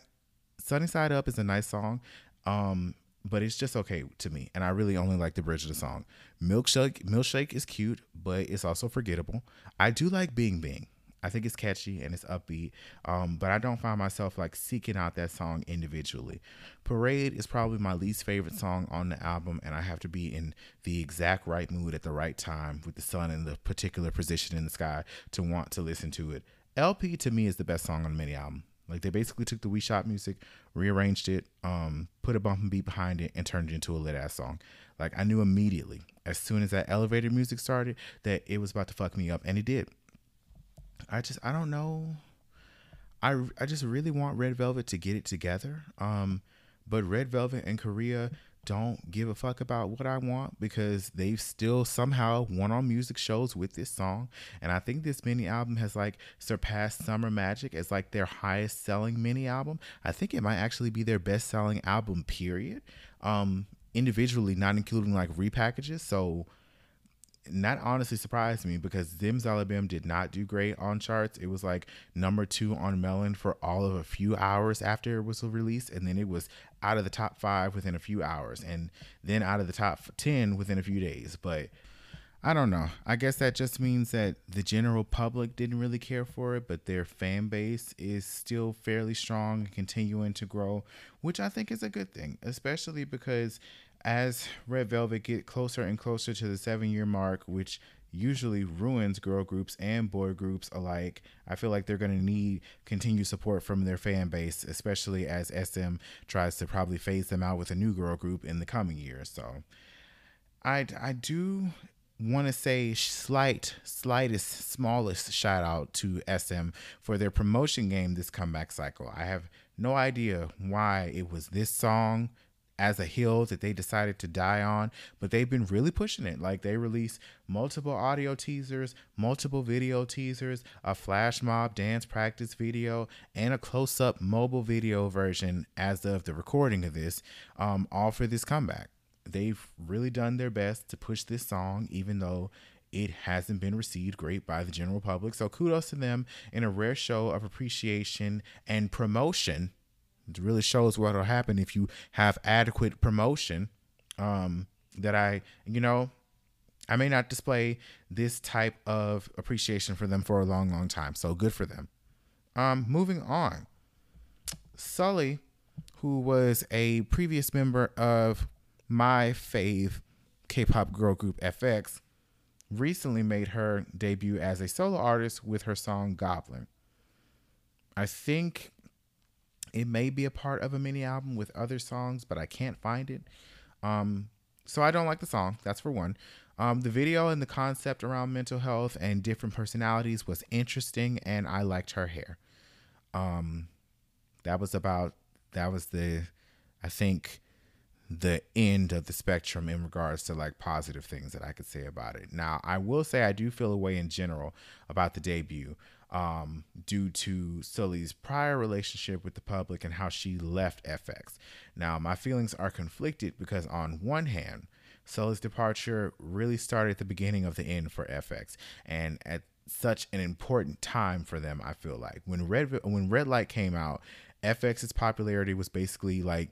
Sunny Side Up is a nice song, um, but it's just okay to me. And I really only like the bridge of the song. Milkshake, Milkshake is cute, but it's also forgettable. I do like Bing Bing. I think it's catchy and it's upbeat, um, but I don't find myself like seeking out that song individually. Parade is probably my least favorite song on the album, and I have to be in the exact right mood at the right time with the sun in the particular position in the sky to want to listen to it. LP to me is the best song on the mini album. Like they basically took the Wii Shop music, rearranged it, um, put a bump and beat behind it, and turned it into a lit ass song. Like I knew immediately, as soon as that elevator music started, that it was about to fuck me up, and it did. I just I don't know. I I just really want Red Velvet to get it together. Um, but Red Velvet and Korea don't give a fuck about what I want because they've still somehow won on music shows with this song. And I think this mini album has like surpassed Summer Magic as like their highest selling mini album. I think it might actually be their best selling album, period. Um, individually, not including like repackages. So that honestly surprised me because Zimzalabim did not do great on charts. It was like number two on Melon for all of a few hours after it was released, and then it was out of the top five within a few hours, and then out of the top 10 within a few days. But I don't know. I guess that just means that the general public didn't really care for it, but their fan base is still fairly strong and continuing to grow, which I think is a good thing, especially because as Red Velvet get closer and closer to the seven year mark, which usually ruins girl groups and boy groups alike. I feel like they're going to need continued support from their fan base, especially as SM tries to probably phase them out with a new girl group in the coming years. So I, I do want to say slight, slightest, smallest shout out to SM for their promotion game this comeback cycle. I have no idea why it was this song as a hill that they decided to die on, but they've been really pushing it. Like they released multiple audio teasers, multiple video teasers, a flash mob dance practice video, and a close up mobile video version as of the recording of this, um, all for this comeback. They've really done their best to push this song, even though it hasn't been received great by the general public. So kudos to them in a rare show of appreciation and promotion it really shows what will happen if you have adequate promotion. Um, that I, you know, I may not display this type of appreciation for them for a long, long time. So good for them. Um, moving on. Sulli, who was a previous member of my fave K-pop girl group f(x), recently made her debut as a solo artist with her song Goblin. I think it may be a part of a mini album with other songs, but I can't find it. Um, so I don't like the song. That's for one. Um, the video and the concept around mental health and different personalities was interesting, and I liked her hair. Um, that was about that was the, I think, the end of the spectrum in regards to like positive things that I could say about it. Now, I will say I do feel a way in general about the debut. Um, due to Sulli's prior relationship with the public and how she left FX. Now, my feelings are conflicted because, on one hand, Sulli's departure really started at the beginning of the end for FX, and at such an important time for them. I feel like when Red when Red Light came out, FX's popularity was basically like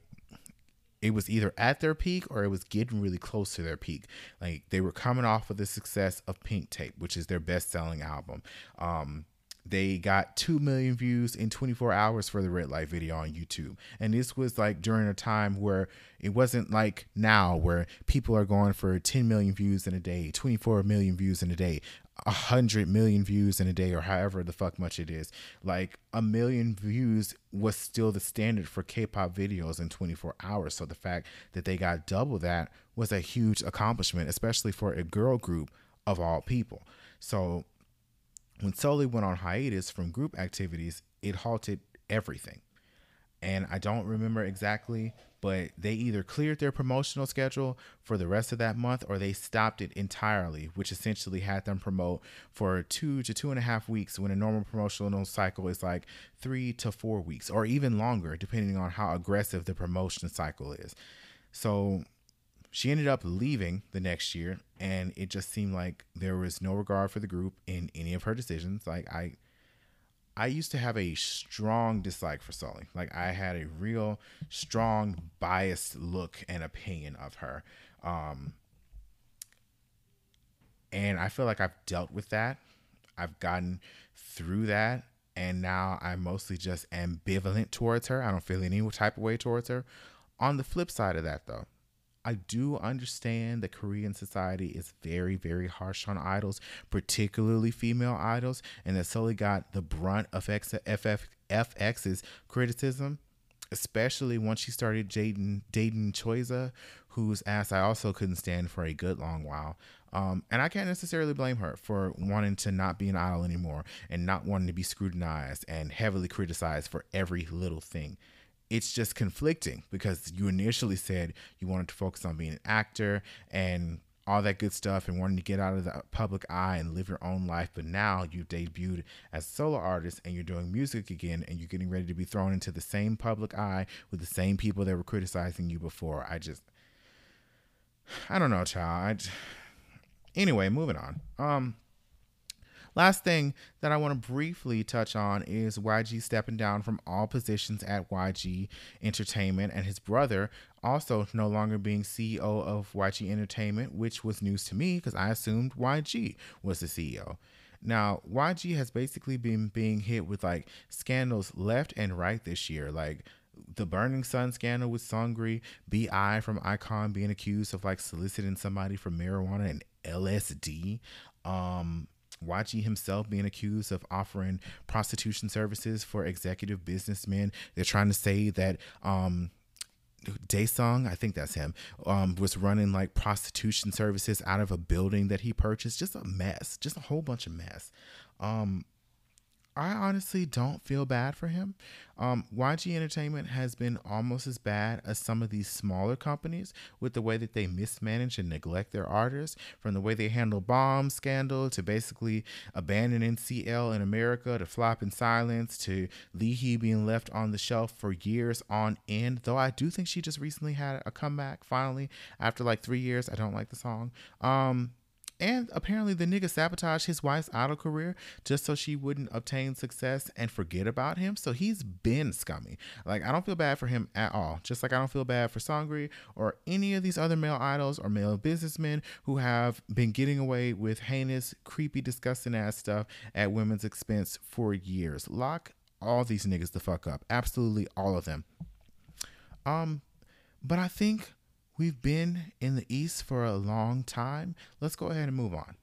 it was either at their peak or it was getting really close to their peak. Like they were coming off of the success of Pink Tape, which is their best selling album. Um, they got 2 million views in 24 hours for the red light video on YouTube. And this was like during a time where it wasn't like now where people are going for 10 million views in a day, 24 million views in a day, 100 million views in a day, or however the fuck much it is. Like a million views was still the standard for K pop videos in 24 hours. So the fact that they got double that was a huge accomplishment, especially for a girl group of all people. So when Sulli went on hiatus from group activities, it halted everything. And I don't remember exactly, but they either cleared their promotional schedule for the rest of that month or they stopped it entirely, which essentially had them promote for two to two and a half weeks when a normal promotional cycle is like three to four weeks or even longer, depending on how aggressive the promotion cycle is. So she ended up leaving the next year, and it just seemed like there was no regard for the group in any of her decisions. Like I, I used to have a strong dislike for Sulli. Like I had a real strong biased look and opinion of her. Um, and I feel like I've dealt with that. I've gotten through that. And now I'm mostly just ambivalent towards her. I don't feel any type of way towards her. On the flip side of that, though, I do understand that Korean society is very, very harsh on idols, particularly female idols, and that Sulli got the brunt of FF, FX's criticism, especially once she started dating, dating Choiza, whose ass I also couldn't stand for a good long while. Um, and I can't necessarily blame her for wanting to not be an idol anymore and not wanting to be scrutinized and heavily criticized for every little thing it's just conflicting because you initially said you wanted to focus on being an actor and all that good stuff and wanting to get out of the public eye and live your own life. But now you've debuted as a solo artist and you're doing music again and you're getting ready to be thrown into the same public eye with the same people that were criticizing you before. I just, I don't know, child. I, anyway, moving on. Um, Last thing that I want to briefly touch on is YG stepping down from all positions at YG Entertainment and his brother also no longer being CEO of YG Entertainment, which was news to me because I assumed YG was the CEO. Now, YG has basically been being hit with like scandals left and right this year. Like the Burning Sun scandal with Seungri, BI from iKON being accused of like soliciting somebody for marijuana and LSD. Um, YG himself being accused of offering prostitution services for executive businessmen. They're trying to say that um, Daesung, I think that's him, um, was running like prostitution services out of a building that he purchased. Just a mess, just a whole bunch of mess. Um, I honestly don't feel bad for him. Um, YG Entertainment has been almost as bad as some of these smaller companies with the way that they mismanage and neglect their artists, from the way they handle Bom scandal to basically abandoning CL in America to flop in silence to Lee Hi being left on the shelf for years on end. Though I do think she just recently had a comeback finally after like three years. I don't like the song. Um, and apparently, the nigga sabotaged his wife's idol career just so she wouldn't obtain success and forget about him. So he's been scummy. Like, I don't feel bad for him at all. Just like I don't feel bad for Seungri or any of these other male idols or male businessmen who have been getting away with heinous, creepy, disgusting ass stuff at women's expense for years. Lock all these niggas the fuck up. Absolutely all of them. Um, but I think We've been in the East for a long time. Let's go ahead and move on.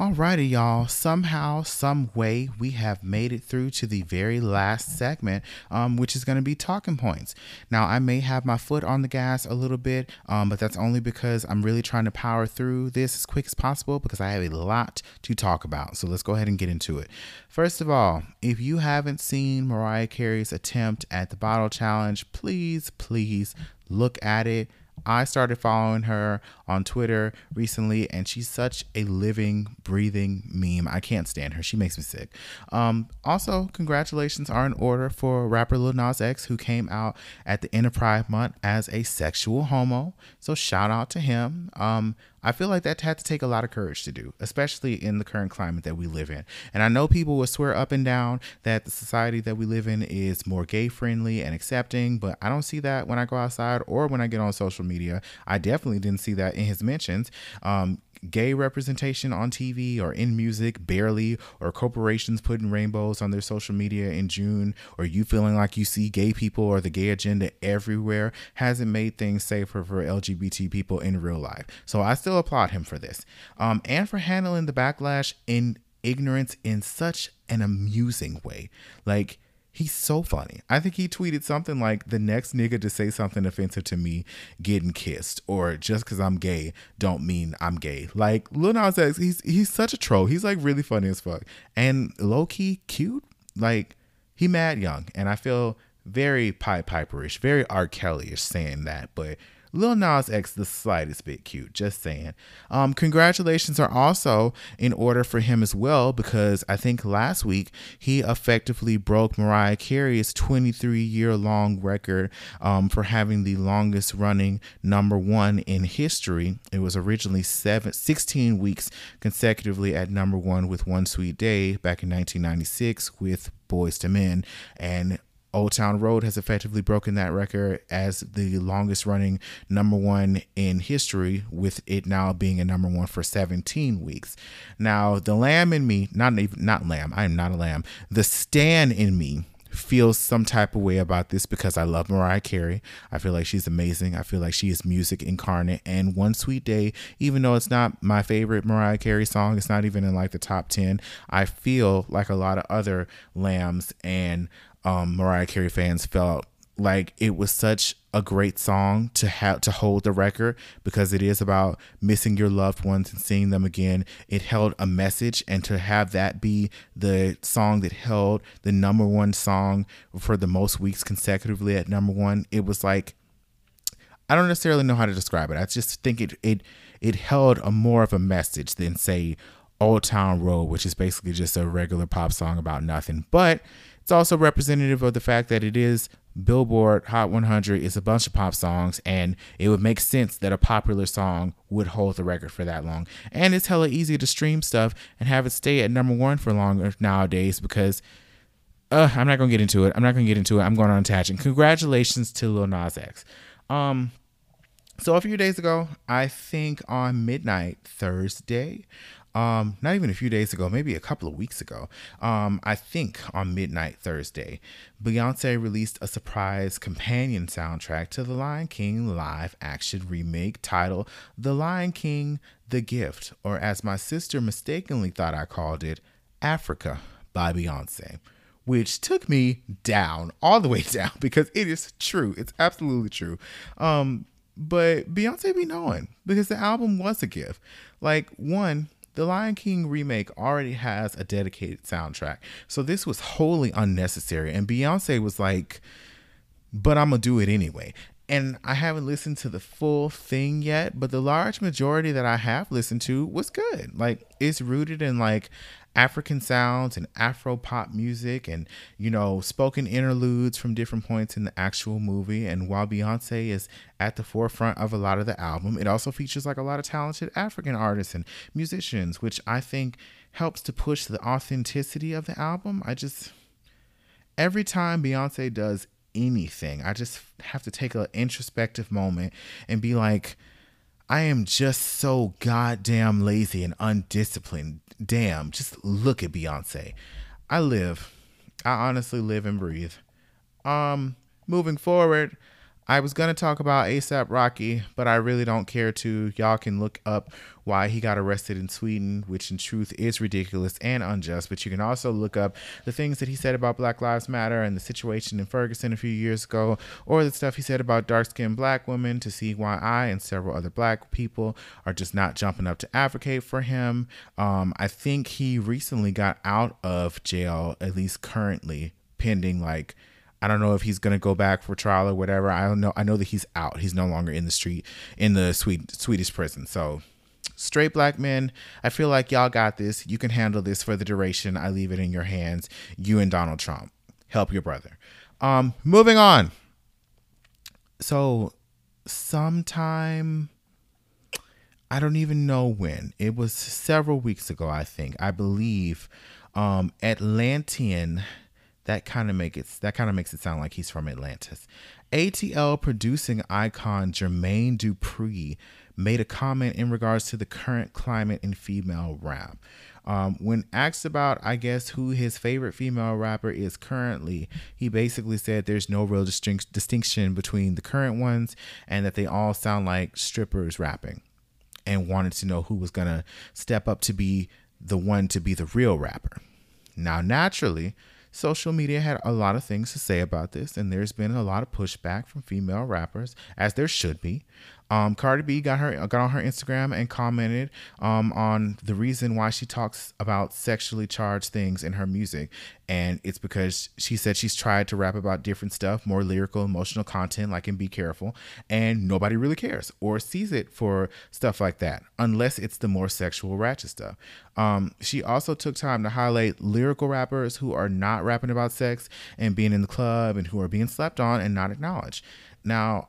Alrighty, y'all. Somehow, some way, we have made it through to the very last segment, um, which is going to be talking points. Now, I may have my foot on the gas a little bit, um, but that's only because I'm really trying to power through this as quick as possible because I have a lot to talk about. So let's go ahead and get into it. First of all, if you haven't seen Mariah Carey's attempt at the bottle challenge, please, please look at it I started following her on Twitter recently, and she's such a living, breathing meme. I can't stand her. She makes me sick. Um, also, congratulations are in order for rapper Lil Nas X, who came out at the end of Pride Month as a sexual homo. So shout out to him. Um, I feel like that had to take a lot of courage to do, especially in the current climate that we live in. And I know people will swear up and down that the society that we live in is more gay friendly and accepting, but I don't see that when I go outside or when I get on social media. I definitely didn't see that in his mentions. Um, gay representation on TV or in music barely, or corporations putting rainbows on their social media in June, or you feeling like you see gay people or the gay agenda everywhere hasn't made things safer for LGBT people in real life. So I still applaud him for this. Um, and for handling the backlash in ignorance in such an amusing way. Like, He's so funny. I think he tweeted something like, the next nigga to say something offensive to me getting kissed, or just because I'm gay don't mean I'm gay. Like Lil Nas X, he's he's such a troll. He's like really funny as fuck. And low key cute. Like he mad young. And I feel very Pied Piperish, very R. Kelly-ish saying that, but Lil Nas X the slightest bit cute, just saying. Um, congratulations are also in order for him as well because I think last week he effectively broke Mariah Carey's 23 year long record um, for having the longest running number one in history. It was originally seven, 16 weeks consecutively at number one with One Sweet Day back in 1996 with Boyz II Men, and Old Town Road has effectively broken that record as the longest running number one in history, with it now being a number one for 17 weeks. Now, the lamb in me, not even not lamb, I am not a lamb. The stan in me feels some type of way about this because I love Mariah Carey. I feel like she's amazing. I feel like she is music incarnate. And One Sweet Day, even though it's not my favorite Mariah Carey song, it's not even in like the top 10. I feel like a lot of other lambs and um, Mariah Carey fans felt like it was such a great song to have to hold the record because it is about missing your loved ones and seeing them again. It held a message, and to have that be the song that held the number one song for the most weeks consecutively at number one, it was like I don't necessarily know how to describe it. I just think it it it held a more of a message than say Old Town Road, which is basically just a regular pop song about nothing. But it's also representative of the fact that it is Billboard Hot 100 is a bunch of pop songs, and it would make sense that a popular song would hold the record for that long. And it's hella easy to stream stuff and have it stay at number one for longer nowadays because uh, I'm not gonna get into it. I'm not gonna get into it. I'm going on a tangent. Congratulations to Lil Nas X. Um, so a few days ago, I think on midnight Thursday, um, not even a few days ago, maybe a couple of weeks ago, um, I think on midnight Thursday, Beyonce released a surprise companion soundtrack to The Lion King live action remake titled The Lion King The Gift, or as my sister mistakenly thought I called it, Africa by Beyonce. Which took me down, all the way down, because it is true. It's absolutely true. Um, but Beyonce be knowing because the album was a gift. Like, one, the Lion King remake already has a dedicated soundtrack. So this was wholly unnecessary. And Beyonce was like, but I'm to do it anyway. And I haven't listened to the full thing yet, but the large majority that I have listened to was good. Like, it's rooted in like African sounds and Afro pop music and, you know, spoken interludes from different points in the actual movie. And while Beyonce is at the forefront of a lot of the album, it also features like a lot of talented African artists and musicians, which I think helps to push the authenticity of the album. I just, every time Beyonce does anything, I just have to take an introspective moment and be like, I am just so goddamn lazy and undisciplined damn, just look at Beyonce. I live. I honestly live and breathe. Um, moving forward, I was going to talk about ASAP Rocky, but I really don't care to. Y'all can look up why he got arrested in Sweden, which in truth is ridiculous and unjust. But you can also look up the things that he said about Black Lives Matter and the situation in Ferguson a few years ago, or the stuff he said about dark skinned black women to see why I and several other black people are just not jumping up to advocate for him. Um, I think he recently got out of jail, at least currently, pending like I don't know if he's gonna go back for trial or whatever. I don't know. I know that he's out. He's no longer in the street in the sweet Swedish prison. So straight black men, I feel like y'all got this. You can handle this for the duration. I leave it in your hands. You and Donald Trump. Help your brother. Um, moving on. So sometime I don't even know when. It was several weeks ago, I think. I believe um Atlantean that kind of make it that kind of makes it sound like he's from Atlantis. ATL producing icon Jermaine Dupri made a comment in regards to the current climate in female rap. Um, when asked about, I guess, who his favorite female rapper is currently, he basically said there's no real distinct- distinction between the current ones and that they all sound like strippers rapping and wanted to know who was going to step up to be the one to be the real rapper. Now, naturally, social media had a lot of things to say about this, and there's been a lot of pushback from female rappers, as there should be. Um, Cardi B got her got on her Instagram and commented um, on the reason why she talks about sexually charged things in her music, and it's because she said she's tried to rap about different stuff, more lyrical, emotional content, like in "Be Careful," and nobody really cares or sees it for stuff like that, unless it's the more sexual, ratchet stuff. Um, she also took time to highlight lyrical rappers who are not rapping about sex and being in the club and who are being slept on and not acknowledged. Now,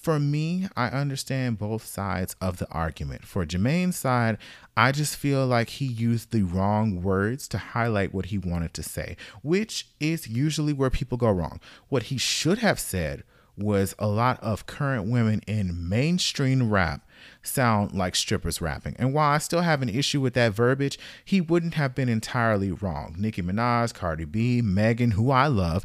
for me, I understand both sides of the argument. For Jermaine's side, I just feel like he used the wrong words to highlight what he wanted to say, which is usually where people go wrong. What he should have said was a lot of current women in mainstream rap sound like strippers rapping. And while I still have an issue with that verbiage, he wouldn't have been entirely wrong. Nicki Minaj, Cardi B, Megan, who I love,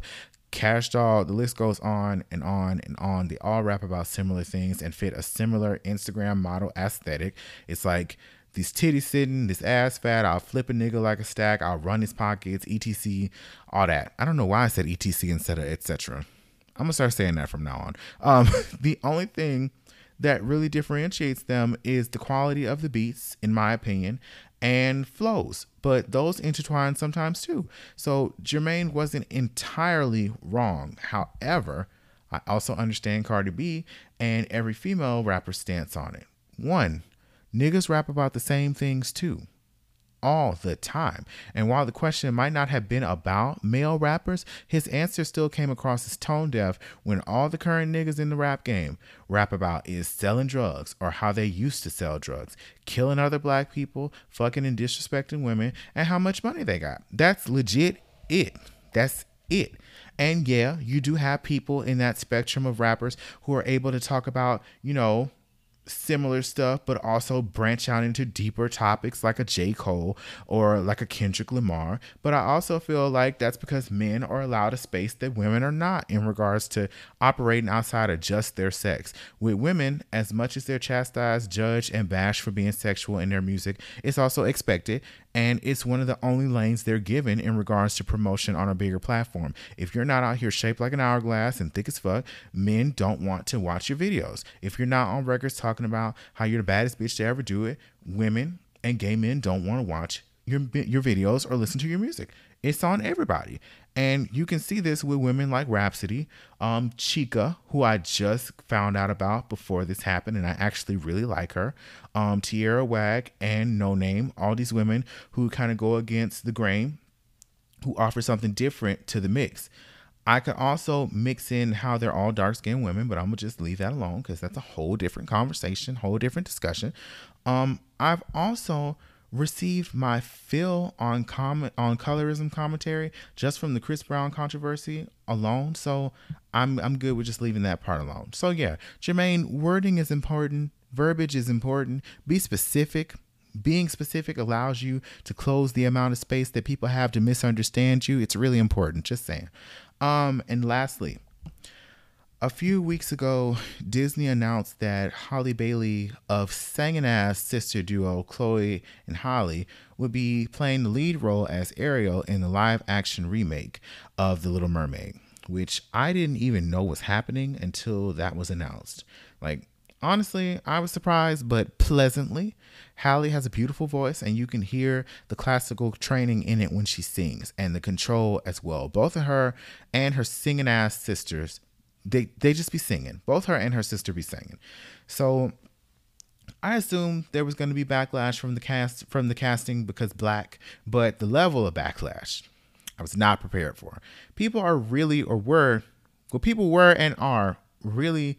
Kash Doll, the list goes on and on and on. They all rap about similar things and fit a similar Instagram model aesthetic. It's like these titties sitting, this ass fat, I'll flip a nigga like a stack, I'll run his pockets, etc. All that. I don't know why I said etc. instead of etc. I'm gonna start saying that from now on. Um, the only thing that really differentiates them is the quality of the beats, in my opinion, and flows, but those intertwine sometimes too. So Jermaine wasn't entirely wrong. However, I also understand Cardi B and every female rapper's stance on it. One, niggas rap about the same things too all the time. And while the question might not have been about male rappers, his answer still came across as tone deaf when all the current niggas in the rap game rap about is selling drugs or how they used to sell drugs, killing other black people, fucking and disrespecting women, and how much money they got. That's legit it. That's it. And yeah, you do have people in that spectrum of rappers who are able to talk about, you know, similar stuff, but also branch out into deeper topics like a J. Cole or like a Kendrick Lamar. But I also feel like that's because men are allowed a space that women are not in regards to operating outside of just their sex. With women, as much as they're chastised, judged, and bashed for being sexual in their music, it's also expected and it's one of the only lanes they're given in regards to promotion on a bigger platform. If you're not out here shaped like an hourglass and thick as fuck, men don't want to watch your videos. If you're not on records talking about how you're the baddest bitch to ever do it, women and gay men don't want to watch your your videos or listen to your music. It's on everybody. And you can see this with women like Rapsody, um, Chika, who I just found out about before this happened, and I actually really like her. Um, Tierra Whack and Noname, all these women who kind of go against the grain, who offer something different to the mix. I could also mix in how they're all dark skinned women, but I'm gonna just leave that alone because that's a whole different conversation, whole different discussion. Um, I've also received my fill on comment on colorism commentary just from the Chris Brown controversy alone. So I'm I'm good with just leaving that part alone. So yeah, Jermaine, wording is important, verbiage is important. Be specific. Being specific allows you to close the amount of space that people have to misunderstand you. It's really important. Just saying. Um, and lastly, a few weeks ago, Disney announced that Halle Bailey of Singing Ass sister duo Chloe and Halle would be playing the lead role as Ariel in the live action remake of The Little Mermaid, which I didn't even know was happening until that was announced. Like, honestly, I was surprised, but pleasantly. Halle has a beautiful voice, and you can hear the classical training in it when she sings, and the control as well. Both of her and her singing ass sisters, they they just be singing. Both her and her sister be singing. So I assumed there was going to be backlash from the cast from the casting because black, but the level of backlash I was not prepared for. People are really or were well, people were and are really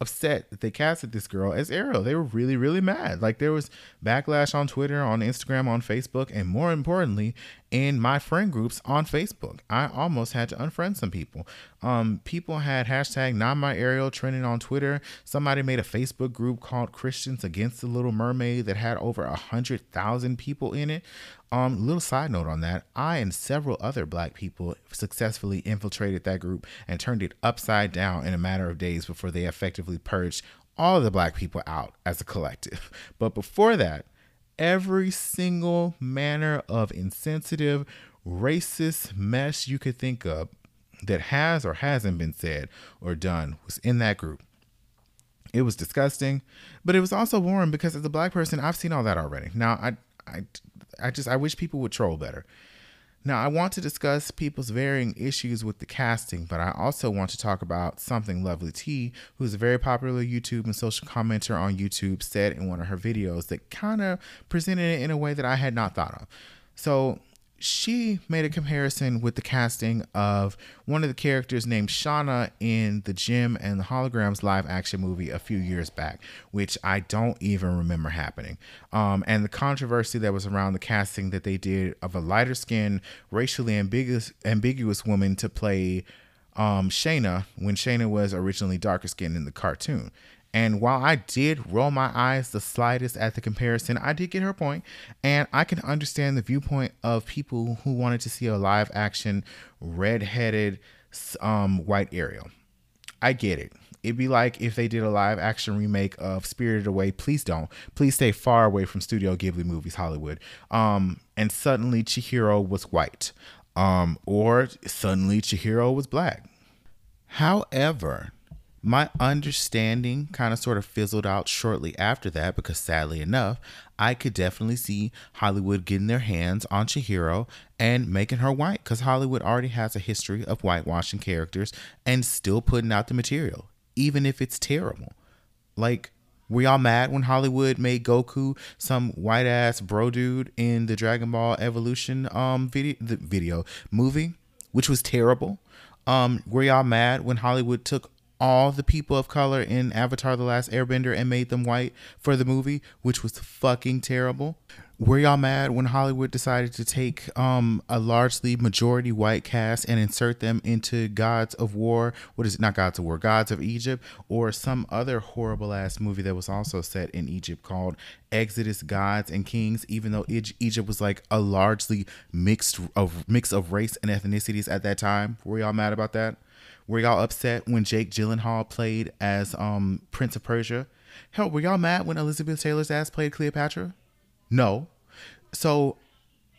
upset that they casted this girl as Ariel. They were really, really mad. Like there was backlash on Twitter, on Instagram, on Facebook, and more importantly, in my friend groups on Facebook. I almost had to unfriend some people. Um, people had hashtag not my Ariel trending on Twitter. Somebody made a Facebook group called Christians Against the Little Mermaid that had over a hundred thousand people in it. Um, little side note on that, I and several other black people successfully infiltrated that group and turned it upside down in a matter of days before they effectively purged all of the black people out as a collective. But before that, every single manner of insensitive, racist mess you could think of that has or hasn't been said or done was in that group. It was disgusting, but it was also warm because as a black person, I've seen all that already. Now, I, I, I just I wish people would troll better. Now, I want to discuss people's varying issues with the casting, but I also want to talk about something LovelyTi, who's a very popular YouTube and social commenter on YouTube, said in one of her videos that kind of presented it in a way that I had not thought of. So, she made a comparison with the casting of one of the characters named Shauna in the Jem and the Holograms live action movie a few years back, which I don't even remember happening. Um, and the controversy that was around the casting that they did of a lighter skinned, racially ambiguous, ambiguous woman to play um, Shana when Shana was originally darker skinned in the cartoon. And while I did roll my eyes the slightest at the comparison, I did get her point, and I can understand the viewpoint of people who wanted to see a live action red-headed um, white Ariel. I get it. It'd be like if they did a live action remake of Spirited Away. Please don't. Please stay far away from Studio Ghibli movies, Hollywood. Um, and suddenly Chihiro was white. Um, or suddenly Chihiro was black. However, my understanding kind of sort of fizzled out shortly after that because sadly enough, I could definitely see Hollywood getting their hands on Chihiro and making her white because Hollywood already has a history of whitewashing characters and still putting out the material, even if it's terrible. Like, were y'all mad when Hollywood made Goku some white ass bro dude in the Dragon Ball Evolution um video the video movie, which was terrible? Um, were y'all mad when Hollywood took all the people of color in Avatar The Last Airbender and made them white for the movie, which was fucking terrible. Were y'all mad when Hollywood decided to take um, a largely majority white cast and insert them into Gods of War? What is it? Not Gods of War, Gods of Egypt, or some other horrible ass movie that was also set in Egypt called Exodus Gods and Kings, even though Egypt was like a largely mixed of mix of race and ethnicities at that time. Were y'all mad about that? Were y'all upset when Jake Gyllenhaal played as um, Prince of Persia? Hell, were y'all mad when Elizabeth Taylor's ass played Cleopatra? No. So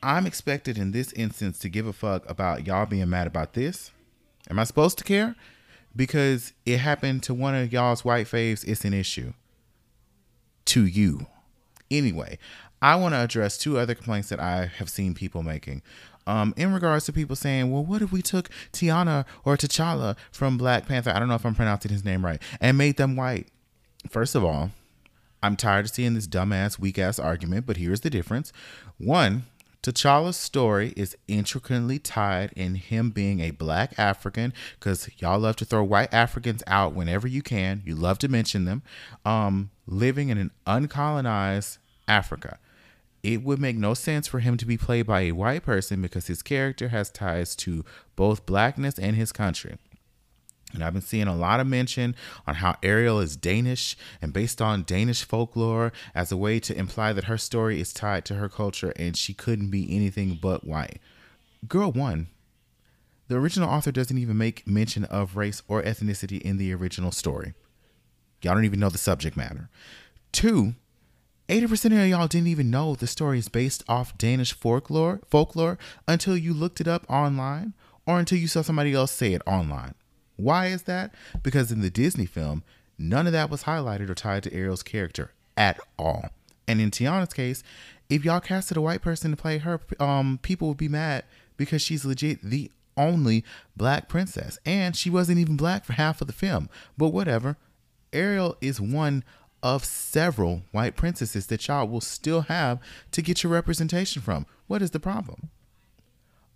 I'm expected in this instance to give a fuck about y'all being mad about this. Am I supposed to care? Because it happened to one of y'all's white faves, it's an issue. To you. Anyway, I want to address two other complaints that I have seen people making um, in regards to people saying, well, what if we took Tiana or T'Challa from Black Panther? I don't know if I'm pronouncing his name right, and made them white. First of all, I'm tired of seeing this dumbass, weak ass argument, but here's the difference. One, T'Challa's story is intricately tied in him being a black African, because y'all love to throw white Africans out whenever you can. You love to mention them. Um, living in an uncolonized Africa it would make no sense for him to be played by a white person because his character has ties to both blackness and his country. And I've been seeing a lot of mention on how Ariel is Danish and based on Danish folklore as a way to imply that her story is tied to her culture and she couldn't be anything but white. Girl, one, the original author doesn't even make mention of race or ethnicity in the original story. Y'all don't even know the subject matter. Two, 80% of y'all didn't even know the story is based off Danish folklore, folklore until you looked it up online or until you saw somebody else say it online. Why is that? Because in the Disney film, None of that was highlighted or tied to Ariel's character at all. And in Tiana's case, if y'all casted a white person to play her, um, people would be mad because she's legit the only black princess. And she wasn't even black for half of the film. But whatever. Ariel is one of several white princesses that y'all will still have to get your representation from. What is the problem?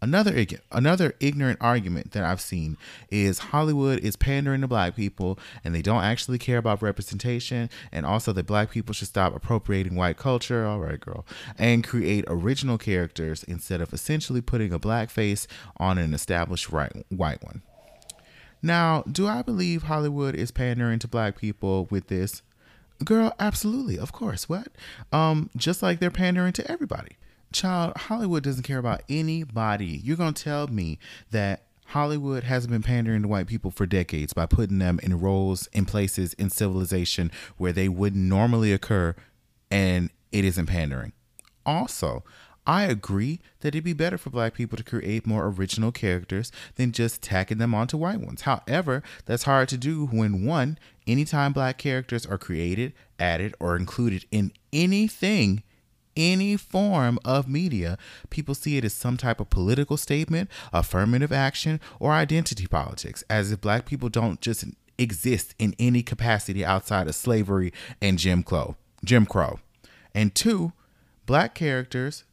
Another another ignorant argument that I've seen is Hollywood is pandering to black people and they don't actually care about representation and also that black people should stop appropriating white culture, all right girl, and create original characters instead of essentially putting a black face on an established right, white one. Now, do I believe Hollywood is pandering to black people with this? Girl, absolutely. Of course. What? Um just like they're pandering to everybody child, Hollywood doesn't care about anybody. You're to tell me that Hollywood hasn't been pandering to white people for decades by putting them in roles in places in civilization where they wouldn't normally occur and it isn't pandering. Also, I agree that it'd be better for black people to create more original characters than just tacking them onto white ones. However, that's hard to do when one, anytime black characters are created, added, or included in anything any form of media, people see it as some type of political statement, affirmative action, or identity politics, as if black people don't just exist in any capacity outside of slavery and Jim Crow. Jim Crow. And two, black characters,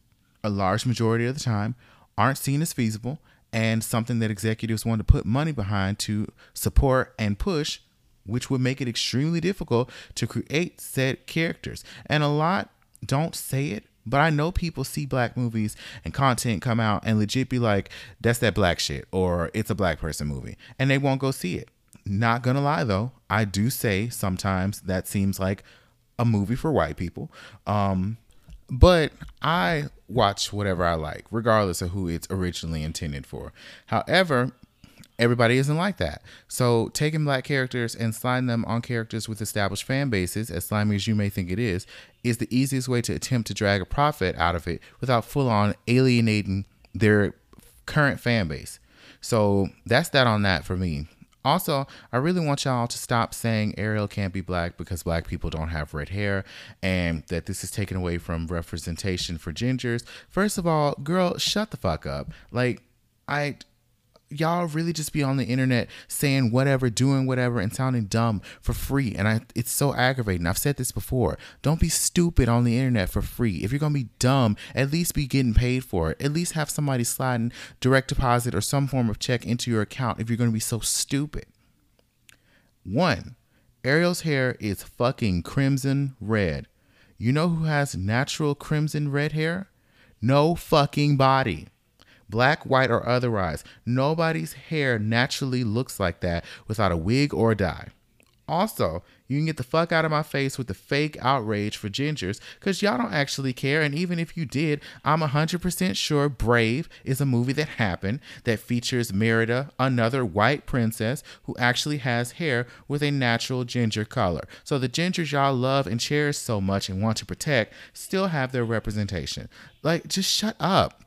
a large majority of the time, aren't seen as feasible and something that executives want to put money behind to support and push, which would make it extremely difficult to create said characters. And a lot don't say it, but I know people see black movies and content come out and legit be like, that's that black shit, or it's a black person movie, and they won't go see it. Not gonna lie though, I do say sometimes that seems like a movie for white people. Um, but I watch whatever I like, regardless of who it's originally intended for. However, everybody isn't like that. So taking black characters and sliding them on characters with established fan bases, as slimy as you may think it is, is the easiest way to attempt to drag a profit out of it without full on alienating their current fan base. So that's that on that for me. Also, I really want y'all to stop saying Ariel can't be black because black people don't have red hair and that this is taken away from representation for gingers. First of all, girl, shut the fuck up. Like, I y'all really just be on the internet saying whatever, doing whatever, and sounding dumb for free. And I, it's so aggravating. I've said this before. Don't be stupid on the internet for free. If you're gonna be dumb, at least be getting paid for it. At least have somebody sliding direct deposit or some form of check into your account. If you're gonna be so stupid. One, Ariel's hair is fucking crimson red. You know who has natural crimson red hair? No fucking body black, white, or otherwise. Nobody's hair naturally looks like that without a wig or a dye. Also, you can get the fuck out of my face with the fake outrage for gingers because y'all don't actually care. And even if you did, I'm 100% sure Brave is a movie that happened that features Merida, another white princess who actually has hair with a natural ginger color. So the gingers y'all love and cherish so much and want to protect still have their representation. Like, just shut up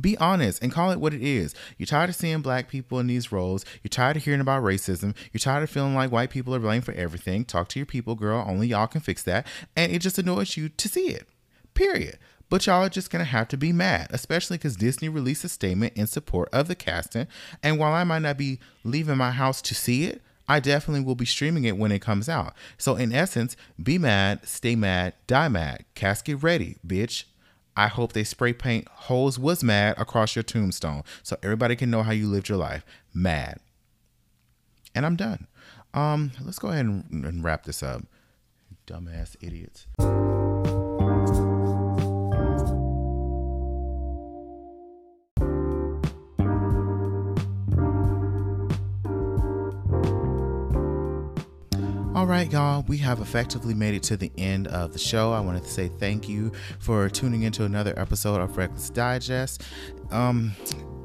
be honest and call it what it is. You're tired of seeing black people in these roles. You're tired of hearing about racism. You're tired of feeling like white people are blamed for everything. Talk to your people, girl. Only y'all can fix that. And it just annoys you to see it. Period. But y'all are just to have to be mad, especially because Disney released a statement in support of the casting. And while I might not be leaving my house to see it, I definitely will be streaming it when it comes out. So, in essence, be mad, stay mad, die mad. Casket ready, bitch. I hope they spray paint holes was mad across your tombstone so everybody can know how you lived your life. Mad. And I'm done. Um, let's go ahead and, and wrap this up. Dumbass idiots. Right, y'all, we have effectively made it to the end of the show. I wanted to say thank you for tuning into another episode of Reckless Digest. Um,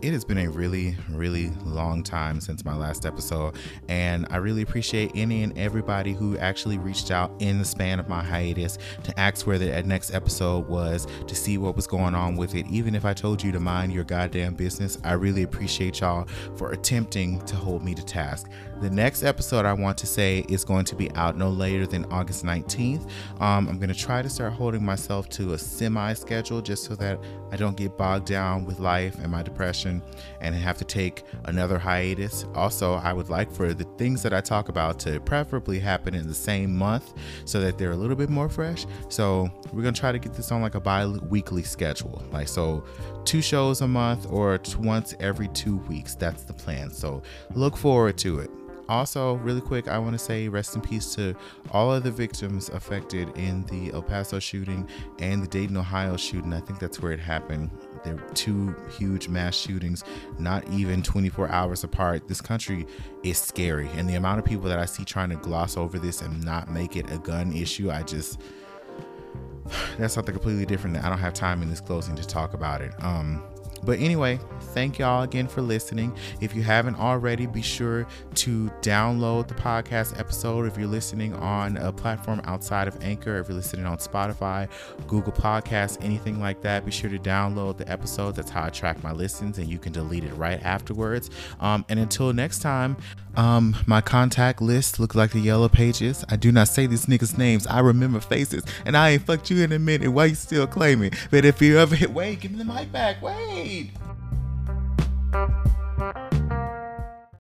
it has been a really, really long time since my last episode, and I really appreciate any and everybody who actually reached out in the span of my hiatus to ask where the next episode was, to see what was going on with it. Even if I told you to mind your goddamn business, I really appreciate y'all for attempting to hold me to task. The next episode I want to say is going to be out no later than August 19th. Um, I'm going to try to start holding myself to a semi schedule just so that I don't get bogged down with life and my depression and have to take another hiatus. Also, I would like for the things that I talk about to preferably happen in the same month so that they're a little bit more fresh. So, we're going to try to get this on like a bi weekly schedule. Like, so two shows a month or once every two weeks. That's the plan. So, look forward to it also, really quick, I want to say rest in peace to all of the victims affected in the El Paso shooting and the Dayton, Ohio shooting. I think that's where it happened. There were two huge mass shootings, not even 24 hours apart. This country is scary. And the amount of people that I see trying to gloss over this and not make it a gun issue, I just that's something completely different. I don't have time in this closing to talk about it. Um, but anyway, thank y'all again for listening. If you haven't already, be sure to download the podcast episode if you're listening on a platform outside of Anchor, if you're listening on Spotify, Google Podcasts, anything like that. Be sure to download the episode. That's how I track my listens, and you can delete it right afterwards. Um, and until next time, um, my contact list look like the yellow pages. I do not say these niggas' names. I remember faces, and I ain't fucked you in a minute. Why you still claiming? But if you ever hit, wait, give me the mic back. Wait.